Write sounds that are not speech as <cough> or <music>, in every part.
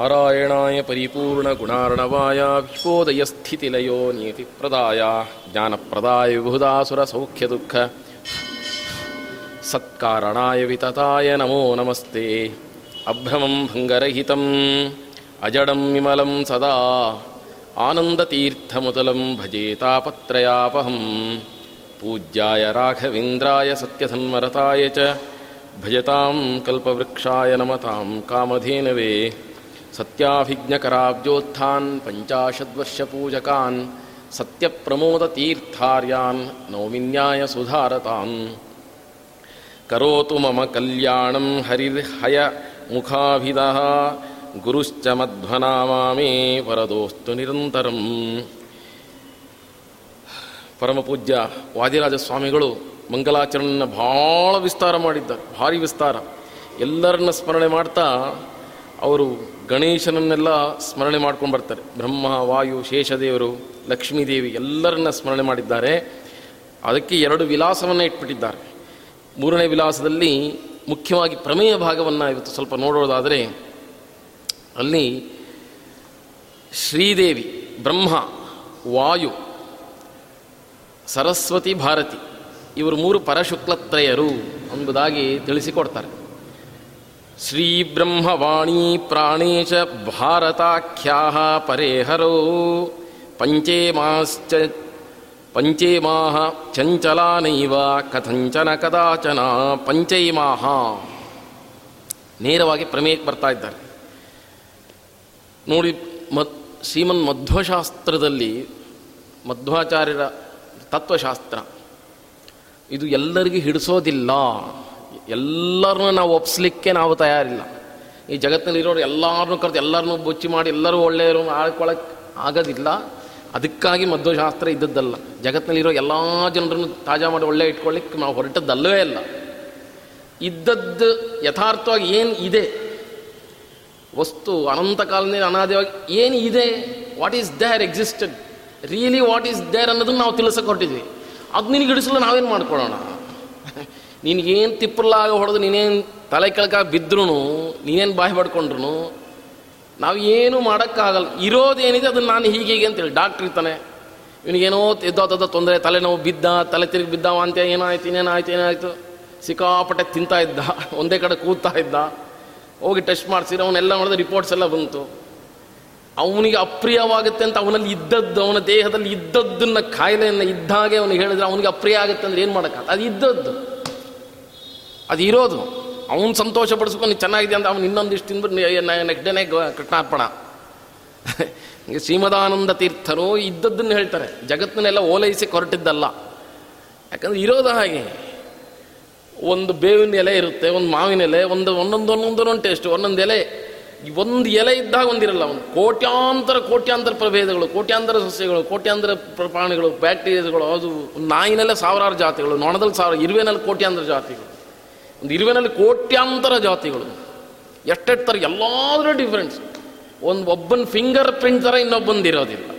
नारायणाय परिपूर्णगुणार्णवाय विश्वोदयस्थितिलयो नीतिप्रदाय ज्ञानप्रदाय विभुदासुरसौख्यदुःख सत्कारणाय वितताय नमो नमस्ते। अभ्रमं भङ्गरहितम् अजडं विमलं सदा। आनन्दतीर्थमुदलं भजेतापत्रयापहं पूज्याय राघवेन्द्राय सत्यसन्मरताय च। भजतां कल्पवृक्षाय नमतां कामधेनवे। ಸತ್ಯಾಭಿಜ್ಞಕರಾಬ್ಜೋತ್ಥಾನ್ ಪಂಚಾಶದ್ವರ್ಷಪೂಜಕಾನ್ ಸತ್ಯಪ್ರಮೋದತೀರ್ಥಾರ್ಯಾನ್ ನೌಮಿನ್ಯಾಯ ಸುಧಾರತಾನ್. ಕರೋತು ಮಮ ಕಲ್ಯಾಣಂ ಹರಿರ್ಹಯ ಮುಖಾಭಿದಃ ಗುರುಶ್ಚ ಮಧ್ವನಾಮಾಮೇ ವರದೋಸ್ತು ನಿರಂತರಂ. ಪರಮಪೂಜ್ಯ ವಾದಿರಾಜ ಸ್ವಾಮಿಗಳು ಮಂಗಲಾಚರಣೆಯನ್ನು ಭಾಳ ವಿಸ್ತಾರ ಮಾಡಿದ್ದಾರೆ, ಭಾರಿ ವಿಸ್ತಾರ. ಎಲ್ಲರನ್ನ ಸ್ಮರಣೆ ಮಾಡ್ತಾ ಅವರು ಗಣೇಶನನ್ನೆಲ್ಲ ಸ್ಮರಣೆ ಮಾಡ್ಕೊಂಡು ಬರ್ತಾರೆ. ಬ್ರಹ್ಮ, ವಾಯು, ಶೇಷದೇವರು, ಲಕ್ಷ್ಮೀದೇವಿ ಎಲ್ಲರನ್ನ ಸ್ಮರಣೆ ಮಾಡಿದ್ದಾರೆ. ಅದಕ್ಕೆ ಎರಡು ವಿಲಾಸವನ್ನು ಇಟ್ಬಿಟ್ಟಿದ್ದಾರೆ. ಮೂರನೇ ವಿಲಾಸದಲ್ಲಿ ಮುಖ್ಯವಾಗಿ ಪ್ರಮೇಯ ಭಾಗವನ್ನು ಇವತ್ತು ಸ್ವಲ್ಪ ನೋಡೋದಾದರೆ, ಅಲ್ಲಿ ಶ್ರೀದೇವಿ, ಬ್ರಹ್ಮ, ವಾಯು, ಸರಸ್ವತಿ ಭಾರತಿ, ಇವರು ಮೂರು ಪರಶುಕ್ಲತ್ರಯರು ಎಂಬುದಾಗಿ ತಿಳಿಸಿಕೊಡ್ತಾರೆ. ಬ್ರಹ್ಮವಾಣಿ ಪ್ರಾಣೇಶ ಭಾರತಾಖ್ಯಾ ಪರೇಹರೋ ಪಂಚೇಮಾಶ್ಚ ಪಂಚೇಮಾಹ ಚಂಚಲಾನೈವ ಕಥಂಚನ ಕದಾಚನ ಪಂಚೈಮಾಹ ನೇರವಾಗಿ ಪ್ರಮೇಯಕ್ಕೆ ಬರ್ತಾ ಇದ್ದಾರೆ. ನೋಡಿ ಮತ್ ಶ್ರೀಮನ್ ಮಧ್ವಶಾಸ್ತ್ರದಲ್ಲಿ ಮಧ್ವಾಚಾರ್ಯರ ತತ್ವಶಾಸ್ತ್ರ. ಇದು ಎಲ್ಲರಿಗೂ ಹಿಡಿಸೋದಿಲ್ಲ. ಎಲ್ಲರನ್ನೂ ನಾವು ಒಪ್ಸ್ಲಿಕ್ಕೆ ನಾವು ತಯಾರಿಲ್ಲ. ಈ ಜಗತ್ತಿನಲ್ಲಿರೋರು ಎಲ್ಲರನ್ನೂ ಕರೆದು ಎಲ್ಲರನ್ನೂ ಬುಚ್ಚಿ ಮಾಡಿ ಎಲ್ಲರೂ ಒಳ್ಳೆಯವರು ಆಳ್ಕೊಳಕ್ಕೆ ಆಗೋದಿಲ್ಲ. ಅದಕ್ಕಾಗಿ ಮಧ್ವಶಾಸ್ತ್ರ ಇದ್ದದ್ದಲ್ಲ. ಜಗತ್ತಿನಲ್ಲಿರೋ ಎಲ್ಲ ಜನರನ್ನು ತಾಜಾ ಮಾಡಿ ಒಳ್ಳೆ ಇಟ್ಕೊಳ್ಳಿಕ್ಕೆ ನಾವು ಹೊರಟದ್ದಲ್ಲವೇ ಅಲ್ಲ. ಇದ್ದದ್ದು ಯಥಾರ್ಥವಾಗಿ ಏನು ಇದೆ? ವಸ್ತು ಅನಂತ ಕಾಲದಿಂದ ಅನಾದಿಯಾಗಿ ಏನು ಇದೆ? What is there existed really what is there ಅನ್ನೋದನ್ನು ನಾವು ತಿಳಿಸಕ್ಕೆ ಹೊರಟಿದ್ವಿ. ಅದು ನಿನಗೆ ಹಿಡಿಸಲು ನಾವೇನು ಮಾಡ್ಕೊಳ್ಳೋಣ ನಿನಗೇನು ತಿಪ್ಪಲಾಗ ಹೊಡೆದು ನೀನೇನು ತಲೆ ಕೆಳಕ ಬಿದ್ರೂ ನೀನೇನು ಬಾಯಿ ಪಡ್ಕೊಂಡ್ರು ನಾವು ಏನು ಮಾಡೋಕ್ಕಾಗಲ್ಲ. ಇರೋದೇನಿದೆ ಅದನ್ನು ನಾನು ಹೀಗೆ ಹೀಗೆ ಅಂತೇಳಿ. ಡಾಕ್ಟ್ರ್ ಇರ್ತಾನೆ. ಇವನಿಗೇನೋ ಎದ್ದೋತದ ತೊಂದರೆ, ತಲೆನೋವು ಬಿದ್ದ, ತಲೆ ತಿರುಗಿ ಬಿದ್ದ ಅಂತ ಏನಾಯ್ತು, ಇನ್ನೇನಾಯ್ತು, ಏನಾಯ್ತು. ಸಿಕ್ಕಾಪಟ್ಟೆ ತಿಂತಾ ಇದ್ದ, ಒಂದೇ ಕಡೆ ಕೂತಾ ಇದ್ದ. ಹೋಗಿ ಟೆಸ್ಟ್ ಮಾಡಿಸಿದ್ರೆ ಅವನ್ನೆಲ್ಲ ಮಾಡಿದ್ರೆ ರಿಪೋರ್ಟ್ಸ್ ಎಲ್ಲ ಬಂತು. ಅವನಿಗೆ ಅಪ್ರಿಯವಾಗುತ್ತೆ ಅಂತ ಅವನಲ್ಲಿ ಇದ್ದದ್ದು, ಅವನ ದೇಹದಲ್ಲಿ ಇದ್ದದ್ದನ್ನ, ಕಾಯಿಲೆಯನ್ನು ಇದ್ದಾಗೆ ಅವನಿಗೆ ಹೇಳಿದ್ರೆ ಅವನಿಗೆ ಅಪ್ರಿಯ ಆಗುತ್ತೆ ಅಂದ್ರೆ ಏನು ಮಾಡೋಕ್ಕಾಗ ಅದು ಇದ್ದದ್ದು. ಅದು ಇರೋದು. ಅವನು ಸಂತೋಷ ಪಡಿಸ್ಕೊಂಡು ಚೆನ್ನಾಗಿದೆ ಅಂತ ಅವನು ಇನ್ನೊಂದಿಷ್ಟು ತಿಂದ್ಬಿಟ್ಟು ನೆಕ್ಸ್ಟ್ ಡೇನೆ ಕೃಷ್ಣಾರ್ಪಣ. ಶ್ರೀಮದಾನಂದ ತೀರ್ಥರು ಇದ್ದದ್ದನ್ನು ಹೇಳ್ತಾರೆ. ಜಗತ್ತನ್ನೆಲ್ಲ ಓಲೈಸಿ ಕೊರಟಿದ್ದಲ್ಲ. ಯಾಕಂದ್ರೆ ಇರೋದು ಹಾಗೆ. ಒಂದು ಬೇವಿನ ಎಲೆ ಇರುತ್ತೆ, ಒಂದು ಮಾವಿನ ಎಲೆ, ಒಂದು ಒಂದೊಂದು ಒಂದೊಂದೊಂದು ಟೇಸ್ಟ್ ಒಂದೊಂದು ಎಲೆ. ಒಂದು ಎಲೆ ಇದ್ದಾಗ ಒಂದಿರಲ್ಲ ಒಂದು ಕೋಟ್ಯಾಂತರ ಕೋಟ್ಯಾಂತರ ಪ್ರಭೇದಗಳು, ಕೋಟ್ಯಾಂತರ ಸಸ್ಯಗಳು, ಕೋಟ್ಯಾಂತರ ಪ್ರ- ಪ್ರಾಣಿಗಳು ಬ್ಯಾಕ್ಟೀರಿಯಾಗಳು ಅದು ನಾಯಿನಲ್ಲೇ ಸಾವಿರಾರು ಜಾತಿಗಳು, ನೊಣದಲ್ಲಿ ಸಾವಿರ, ಇರುವೆನಲ್ಲಿ ಕೋಟ್ಯಾಂತರ ಜಾತಿಗಳು. ಒಂದು ಇರುವಿನಲ್ಲಿ ಕೋಟ್ಯಾಂತರ ಜಾತಿಗಳು. ಎಷ್ಟೆಷ್ಟು ಥರ ಎಲ್ಲಾದರೂ ಡಿಫ್ರೆನ್ಸ್ ಒಂದು ಒಬ್ಬನ ಫಿಂಗರ್ ಪ್ರಿಂಟ್ ಥರ ಇನ್ನೊಬ್ಬಂದು ಇರೋದಿಲ್ಲ.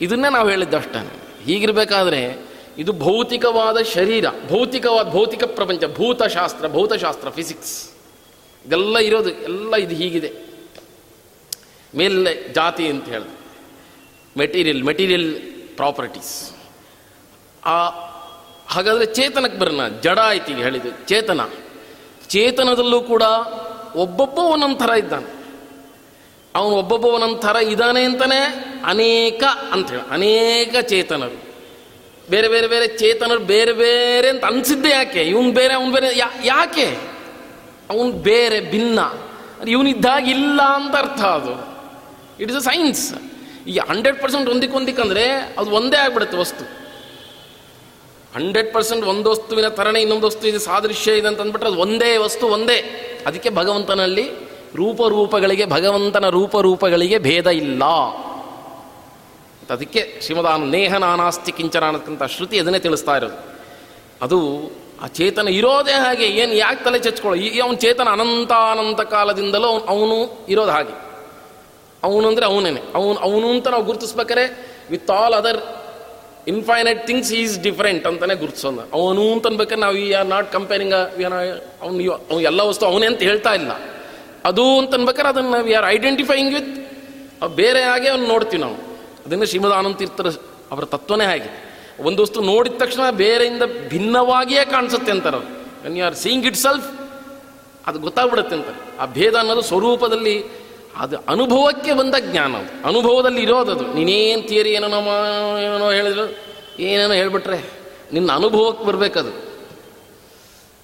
ಇದನ್ನೇ ನಾವು ಹೇಳಿದ್ದಷ್ಟೇ ಹೀಗಿರಬೇಕಾದ್ರೆ ಇದು ಭೌತಿಕವಾದ ಶರೀರ, ಭೌತಿಕವಾದ, ಭೌತಿಕ ಪ್ರಪಂಚ, ಭೂತಶಾಸ್ತ್ರ, ಭೌತಶಾಸ್ತ್ರ ಫಿಸಿಕ್ಸ್ ಇದೆಲ್ಲ ಇರೋದು, ಎಲ್ಲ ಇದು ಹೀಗಿದೆ. ಮೇಲೆ ಜಾತಿ ಅಂತ ಹೇಳಿದೆ. ಮೆಟೀರಿಯಲ್ ಮೆಟೀರಿಯಲ್ ಪ್ರಾಪರ್ಟೀಸ್ ಆ ಹಾಗಾದರೆ ಚೇತನಕ್ಕೆ ಬರೋಣ. ಜಡ ಈಗ ಹೇಳಿದ್ದು. ಚೇತನ. ಚೇತನದಲ್ಲೂ ಕೂಡ ಒಬ್ಬೊಬ್ಬ ಒಂದೊಂದು ಇದ್ದಾನೆ. ಅವನು ಒಬ್ಬೊಬ್ಬ ಒಂದೊಂದು ಥರ ಇದ್ದಾನೆ ಅಂತಲೇ ಅನೇಕ ಅಂತ ಹೇಳಿ. ಅನೇಕ ಚೇತನರು. ಬೇರೆ ಬೇರೆ ಬೇರೆ ಚೇತನರು ಬೇರೆ ಬೇರೆ ಅಂತ ಅನಿಸಿದ್ದೆ ಯಾಕೆ? ಇವನು ಬೇರೆ, ಅವನು ಬೇರೆ ಯಾಕೆ? ಅವನು ಬೇರೆ ಭಿನ್ನ. ಇವನಿದ್ದಾಗ ಇಲ್ಲ ಅಂತ ಅರ್ಥ ಅದು. ಇಟ್ ಇಸ್ ಅ ಸೈನ್ಸ್ ಈ ಹಂಡ್ರೆಡ್ ಪರ್ಸೆಂಟ್ ಅಂದರೆ ಅದು ಒಂದೇ ಆಗ್ಬಿಡುತ್ತೆ ವಸ್ತು. ಹಂಡ್ರೆಡ್ ಪರ್ಸೆಂಟ್ ಒಂದು ವಸ್ತುವಿನ ತರಣೆ, ಇನ್ನೊಂದು ವಸ್ತು ಇದೆ ಸಾದೃಶ್ಯ ಇದೆ ಅಂತ ಅಂದ್ಬಿಟ್ರೆ ಅದು ಒಂದೇ ವಸ್ತು, ಒಂದೇ. ಅದಕ್ಕೆ ಭಗವಂತನಲ್ಲಿ ರೂಪರೂಪಗಳಿಗೆ, ಭಗವಂತನ ರೂಪರೂಪಗಳಿಗೆ ಭೇದ ಇಲ್ಲ. ಅದಕ್ಕೆ ಶ್ರೀಮದಾನ ನೇಹ ನಾನಾಸ್ತಿ ಕಿಂಚನ ಅನ್ನತಕ್ಕಂಥ ಶ್ರುತಿ ಅದನ್ನೇ ತಿಳಿಸ್ತಾ ಇರೋದು. ಅದು ಆ ಚೇತನ ಇರೋದೇ ಹಾಗೆ, ಏನು ಯಾಕೆ ತಲೆ ಚಚ್ಕೊಳ್ಳೋ ಈ ಅವನ ಚೇತನ ಅನಂತಾನಂತ ಕಾಲದಿಂದಲೂ ಕಾಲದಿಂದಲೂ ಅವನು ಇರೋದು ಹಾಗೆ. ಅವನು ಅಂದರೆ ಅವನೇನೆ. ಅವನು ಅವನು ಅಂತ ನಾವು ಗುರುತಿಸ್ಬೇಕಾರೆ with all other infinite things is different ಅಂತಾನೆ ಗುರುತಿಸೋದು. ಅವನು ಅಂತ ಅನ್ಬೇಕಾದ್ರೆ ನಾವು ಈ ಆರ್ ನಾಟ್ ಕಂಪೇರಿಂಗ್ ಅವನು ಅವ್ನು ಎಲ್ಲ ವಸ್ತು ಅವನೇ ಅಂತ ಹೇಳ್ತಾ ಇಲ್ಲ. ಅದು ಅಂತ ಅನ್ಬೇಕಾದ್ರೆ ಅದನ್ನು ವಿ ಆರ್ ಐಡೆಂಟಿಫೈಯಿಂಗ್ ವಿತ್ ಬೇರೆ ಹಾಗೆ ಅವ್ನು ನೋಡ್ತೀವಿ ನಾವು. ಅದನ್ನು ಶ್ರೀಮದ್ ಆನಂದ್ ತೀರ್ಥರ ಅವರ ತತ್ವನೇ ಹಾಗೆ. ಒಂದು ವಸ್ತು ನೋಡಿದ ತಕ್ಷಣ ಬೇರೆಯಿಂದ ಭಿನ್ನವಾಗಿಯೇ ಕಾಣಿಸುತ್ತೆ ಅಂತಾರೆ ಅವರು. You are seeing itself ಅದು ಗೊತ್ತಾಗ್ಬಿಡುತ್ತೆ ಅಂತಾರೆ. ಆ ಭೇದ ಅನ್ನೋದು ಸ್ವರೂಪದಲ್ಲಿ ಅದು ಅನುಭವಕ್ಕೆ ಬಂದ ಜ್ಞಾನ ಅದು. ಅನುಭವದಲ್ಲಿ ಇರೋದದು ನೀನೇನು ಥಿಯರಿ ಏನೋ ಏನೋ ಹೇಳಿದ್ರು, ಏನೇನೋ ಹೇಳ್ಬಿಟ್ರೆ ನಿನ್ನ ಅನುಭವಕ್ಕೆ ಬರಬೇಕದು.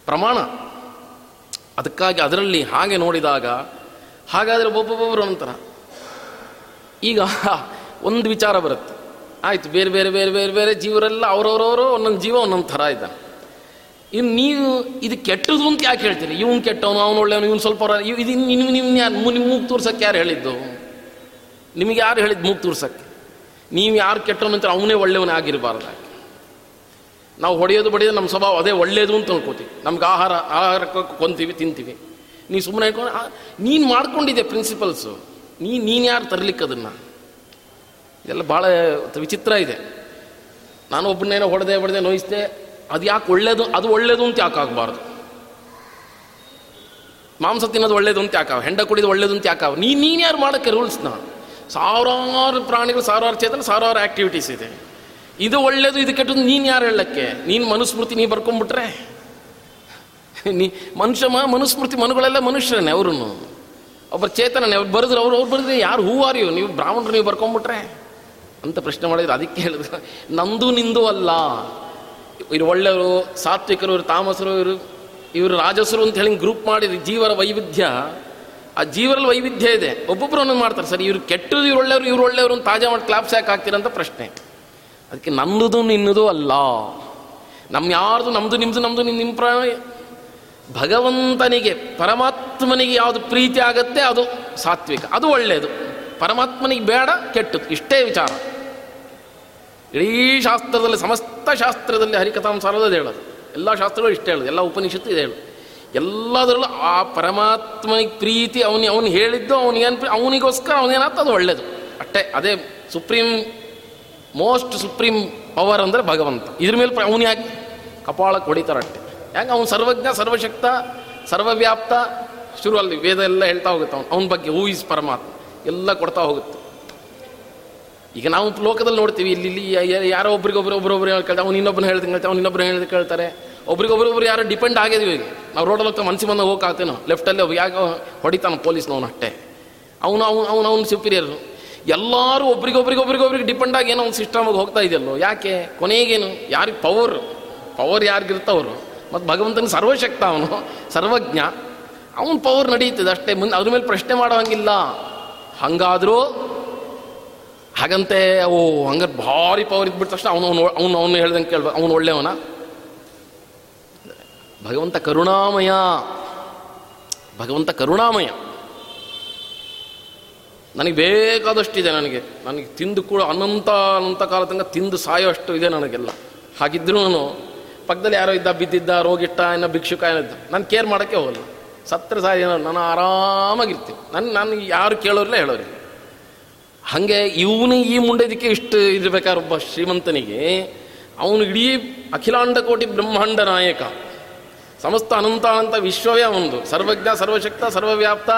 ಪ್ರಮಾಣ. ಅದಕ್ಕಾಗಿ ಅದರಲ್ಲಿ ಹಾಗೆ ನೋಡಿದಾಗ, ಹಾಗಾದರೆ ಒಬ್ಬೊಬ್ಬೊಬ್ಬರು ಅಂತಾರ ಈಗ <laughs> ಒಂದು ವಿಚಾರ ಬರುತ್ತೆ. ಆಯಿತು, ಬೇರೆ ಬೇರೆ ಬೇರೆ ಬೇರೆ ಬೇರೆ ಜೀವರೆಲ್ಲ ಅವರವರವರು ಒಂದೊಂದು ಜೀವ ಒಂದೊಂದು ಥರ ಇದ್ದಾನೆ. ಇನ್ನು ನೀವು ಇದು ಕೆಟ್ಟದು ಅಂತ ಯಾಕೆ ಹೇಳ್ತೀರಿ? ಇವನು ಕೆಟ್ಟವನು, ಅವನು ಒಳ್ಳೆಯವನು ಇವನು ಸ್ವಲ್ಪ ಇದು ನಿಮ್ಗೆ ನಿಮ್ಮ ಯಾರು ನಿಮ್ಮ ಮೂಗು ತೋರ್ಸಕ್ಕೆ ಯಾರು ಹೇಳಿದ್ದು? ನಿಮಗೆ ಯಾರು ಹೇಳಿದ್ದು ಮೂಗು ತೋರ್ಸಕ್ಕೆ ನೀವು ಯಾರು ಕೆಟ್ಟವನು ಅಂತ ಅವನೇ ಒಳ್ಳೆಯವನೇ ಆಗಿರಬಾರ್ದು ನಾವು ಹೊಡೆಯೋದು ಬಡಿಯೋದು ನಮ್ಮ ಸ್ವಭಾವ ಅದೇ ಒಳ್ಳೆಯದು ಅಂತ ಅನ್ಕೋತೀವಿ. ನಮ್ಗೆ ಆಹಾರ ಆಹಾರ ಕೊಂತೀವಿ, ತಿಂತೀವಿ. ನೀ ಸುಮ್ಮನೆ ಹೇಳ್ಕೊಂಡು ನೀನು ಮಾಡ್ಕೊಂಡಿದ್ದೆ ಪ್ರಿನ್ಸಿಪಲ್ಸು ನೀ ನೀನು ಯಾರು ತರಲಿಕ್ಕೆ ಅದನ್ನು? ಇದೆಲ್ಲ ಭಾಳ ವಿಚಿತ್ರ ಇದೆ. ನಾನು ಒಬ್ಬನೇನೋ ಹೊಡೆದೆ ಹೊಡೆದೆ ನೋಯಿಸಿದೆ ಅದು ಯಾಕೆ ಒಳ್ಳೇದು, ಅದು ಒಳ್ಳೇದು ಅಂತ ಯಾಕೆ ಆಗಬಾರ್ದು? ಮಾಂಸ ತಿನ್ನೋದು ಒಳ್ಳೇದು ಅಂತ ಯಾಕಾವ ಹೆಂಡ ಕುಡಿದು ಒಳ್ಳೇದು ಅಂತ ಯಾಕಾವ ನೀ, ನೀನು ಯಾರು ಮಾಡೋಕ್ಕೆ ರೂಲ್ಸ್ನ ಸಾವಿರಾರು ಪ್ರಾಣಿಗಳು, ಸಾವಿರಾರು ಚೇತನ, ಸಾವಿರಾರು ಆ್ಯಕ್ಟಿವಿಟೀಸ್ ಇದೆ. ಇದು ಒಳ್ಳೇದು, ಇದು ಕೆಟ್ಟದ್ದು ನೀನು ಯಾರು ಹೇಳಕ್ಕೆ? ನೀನು ಮನುಸ್ಮೃತಿ ನೀ ಬರ್ಕೊಂಬಿಟ್ರೆ? ನೀ, ಮನುಷ್ಯ ಮನುಸ್ಮೃತಿ ಮನುಗಳೆಲ್ಲ ಮನುಷ್ಯರೇ ಅವರು ಒಬ್ಬರು ಚೇತನನೇ, ಅವ್ರು ಬರೆದ್ರು, ಅವ್ರು ಅವ್ರು ಬರೆದ್ರೆ ಯಾರು ಹೂ ಆರ್ ನೀವು ಬ್ರಾಹ್ಮಣರು, ನೀವು ಬರ್ಕೊಂಬಿಟ್ರೆ? ಅಂತ ಪ್ರಶ್ನೆ ಮಾಡಿದ್ರು ಅದಕ್ಕೆ ಹೇಳಿದ್ರು. ನಂದು ನಿಂದು ಅಲ್ಲ. ಇವರು ಒಳ್ಳೆಯವರು, ಸಾತ್ವಿಕರು, ಇವರು ತಾಮಸರು, ಇವರು ಇವರು ರಾಜಸರು ಅಂತ ಹೇಳಿ ಗ್ರೂಪ್ ಮಾಡಿದ್ರು. ಜೀವರ ವೈವಿಧ್ಯ, ಆ ಜೀವರಲ್ಲಿ ವೈವಿಧ್ಯ ಇದೆ. ಒಬ್ಬೊಬ್ಬರು ಮಾಡ್ತಾರೆ. ಸರ್, ಇವ್ರು ಕೆಟ್ಟದು ಇವ್ರು ಒಳ್ಳೆಯವರು ಇವ್ರು ಒಳ್ಳೆಯವರು ತಾಜಾ ಮಾಡಿ ಕ್ಲಾಪ್ಸ್ ಯಾಕೆ ಹಾಕ್ತೀರಂತ ಪ್ರಶ್ನೆ. ಅದಕ್ಕೆ ನಮ್ಮದು ನಿನ್ನದು ಅಲ್ಲ. ನಮ್ಮ ಯಾರ್ದು ನಮ್ಮದು ನಿಮ್ಮದು ನಮ್ಮದು ನಿಮ್ಮ ನಿಮ್ಮ ಭಗವಂತನಿಗೆ, ಪರಮಾತ್ಮನಿಗೆ ಯಾವುದು ಪ್ರೀತಿ ಆಗತ್ತೆ, ಅದು ಸಾತ್ವಿಕ, ಅದು ಒಳ್ಳೆಯದು ಪರಮಾತ್ಮನಿಗೆ ಬೇಡ, ಕೆಟ್ಟದ್ದು. ಇಷ್ಟೇ ವಿಚಾರ. ಇಡೀ ಶಾಸ್ತ್ರದಲ್ಲಿ, ಸಮಸ್ತ ಶಾಸ್ತ್ರದಲ್ಲಿ ಹರಿಕಥಾಂಸಾರದ ಹೇಳೋದು. ಎಲ್ಲ ಶಾಸ್ತ್ರಗಳು ಇಷ್ಟೇ ಹೇಳೋದು. ಎಲ್ಲ ಉಪನಿಷತ್ತು ಇದೆ ಹೇಳೋದು. ಎಲ್ಲದರಲ್ಲೂ ಆ ಪರಮಾತ್ಮನಿಗೆ ಪ್ರೀತಿ, ಅವನಿ ಅವನು ಹೇಳಿದ್ದು ಅವನಿಗೇನು ಅವನಿಗೋಸ್ಕರ ಅವನೇನಾಗ್ತದೆ ಅದು ಒಳ್ಳೆಯದು ಅಷ್ಟೇ ಅದೇ ಸುಪ್ರೀಂ, ಮೋಸ್ಟ್ ಸುಪ್ರೀಂ ಪವರ್ ಅಂದರೆ ಭಗವಂತ. ಇದ್ರ ಮೇಲೆ ಅವನು ಯಾಕೆ ಕಪಾಳಕ್ಕೆ ಹೊಡಿತಾರೆ ಅಷ್ಟೆ ಯಾಕೆ ಅವನು ಸರ್ವಜ್ಞ, ಸರ್ವಶಕ್ತ, ಸರ್ವವ್ಯಾಪ್ತ? ಶುರು ಅಲ್ಲಿ ವೇದ ಎಲ್ಲ ಹೇಳ್ತಾ ಹೋಗುತ್ತೆ ಅವನು. ಅವನ ಬಗ್ಗೆ ಹೂ ಇಸ್ ಪರಮಾತ್ಮ? ಎಲ್ಲ ಕೊಡ್ತಾ ಹೋಗುತ್ತೆ. ಈಗ ನಾವು ಲೋಕದಲ್ಲಿ ನೋಡ್ತೀವಿ, ಇಲ್ಲಿ ಇಲ್ಲಿ ಯಾರೋ ಒಬ್ರಿಗೊಬ್ರು ಒಬ್ರೊಬ್ರು ಹೇಳ್ತಾರೆ, ಅವ್ನು ಇನ್ನೊಬ್ಬನ ಹೇಳ್ತೀನಿ ಕೇಳ್ತಾರೆ ಅವ್ನು ಇನ್ನೊಬ್ಬರು ಹೇಳಿದ್ ಕೇಳ್ತಾರೆ. ಒಬ್ರಿಗೊಬ್ರೊಬ್ರು ಯಾರೋ ಡಿಪೆಂಡ್ ಆಗಿದೀವಿ ಈಗ. ನಾವು ರೋಡಲ್ಲಿ ಹೋಗ್ತಾ ಮನ್ಸಿ ಬಂದಾಗ ಹೋಗಾಗ್ತೇನೋ ಲೆಫ್ಟಲ್ಲಿ ಅವ್ರು ಯಾಕೆ ಹೊಡಿತಾನೆ ಪೊಲೀಸ್ನವನು ಅಷ್ಟೇ. ಅವನು ಅವನು ಅವನು, ಅವ್ನು ಸುಪೀರಿಯರ್ ಎಲ್ಲರೂ ಒಬ್ರಿಗೊಬ್ರಿಗೊಬ್ರಿಗೊಬ್ರಿಗೆ ಡಿಪೆಂಡ್ ಆಗಿ ಏನೋ ಒಂದು ಸಿಸ್ಟಮಿಗೆ ಹೋಗ್ತಾ ಇದೆಯಲ್ಲೋ? ಯಾಕೆ? ಕೊನೆಗೇನು? ಯಾರಿಗೆ? ಪವರ್ ಪವರ್ ಯಾರಿಗಿರ್ತವರು ಮತ್ತು ಭಗವಂತನ ಸರ್ವಶಕ್ತ ಅವನು, ಸರ್ವಜ್ಞ. ಅವನ ಪವರ್ ನಡೀತದೆ ಅಷ್ಟೇ. ಮುಂದೆ, ಅದ್ರ ಮೇಲೆ ಪ್ರಶ್ನೆ ಮಾಡೋ ಹಂಗಿಲ್ಲ. ಹಂಗಾದರೂ ಹಾಗಂತೆ ಅವು ಹಂಗಾರೆ ಭಾರಿ ಪವರ್ ಇದ್ಬಿಟ್ಟ ತಕ್ಷಣ ಅವನು ಅವನು ಅವನು ಹೇಳ್ದಂಗೆ ಕೇಳ್ಬೇಕು ಅವನು ಒಳ್ಳೆಯವನ? ಭಗವಂತ ಕರುಣಾಮಯ. ಭಗವಂತ ಕರುಣಾಮಯ. ನನಗೆ ಬೇಕಾದಷ್ಟಿದೆ ನನಗೆ. ನನಗೆ ತಿಂದು ಕೂಡ ಅನಂತ ಅನಂತ ಕಾಲ ತನಕ ತಿಂದು ಸಾಯೋಷ್ಟು ಇದೆ ನನಗೆಲ್ಲ. ಹಾಗಿದ್ರೂ ಪಕ್ಕದಲ್ಲಿ ಯಾರೋ ಇದ್ದ, ಬಿದ್ದಿದ್ದ, ರೋಗಿಟ್ಟ ಏನೋ ಭಿಕ್ಷುಕ ಏನಿದ್ದ ನಾನು ಕೇರ್ ಮಾಡೋಕ್ಕೆ ಹೋಗಲ್ಲ. ಸತ್ರ ಸಾಯ ನಾನು ಆರಾಮಾಗಿರ್ತೀನಿ. ನನ್ನ ನಾನು ಯಾರು ಕೇಳೋರಿಲ್ಲ ಹೇಳೋರಿ ಹಾಗೆ ಇವನು ಈ ಮುಂಡೆದಕ್ಕೆ ಇಷ್ಟು ಇರಬೇಕಾದ್ರೆ ಒಬ್ಬ ಶ್ರೀಮಂತನಿಗೆ ಅವನು ಇಡೀ ಅಖಿಲಾಂಡ ಕೋಟಿ ಬ್ರಹ್ಮಾಂಡ ನಾಯಕ. ಸಮಸ್ತ ಅನಂತ ಅನಂತ ವಿಶ್ವವೇ ಅವನದು. ಸರ್ವಜ್ಞ, ಸರ್ವಶಕ್ತ, ಸರ್ವವ್ಯಾಪ್ತ,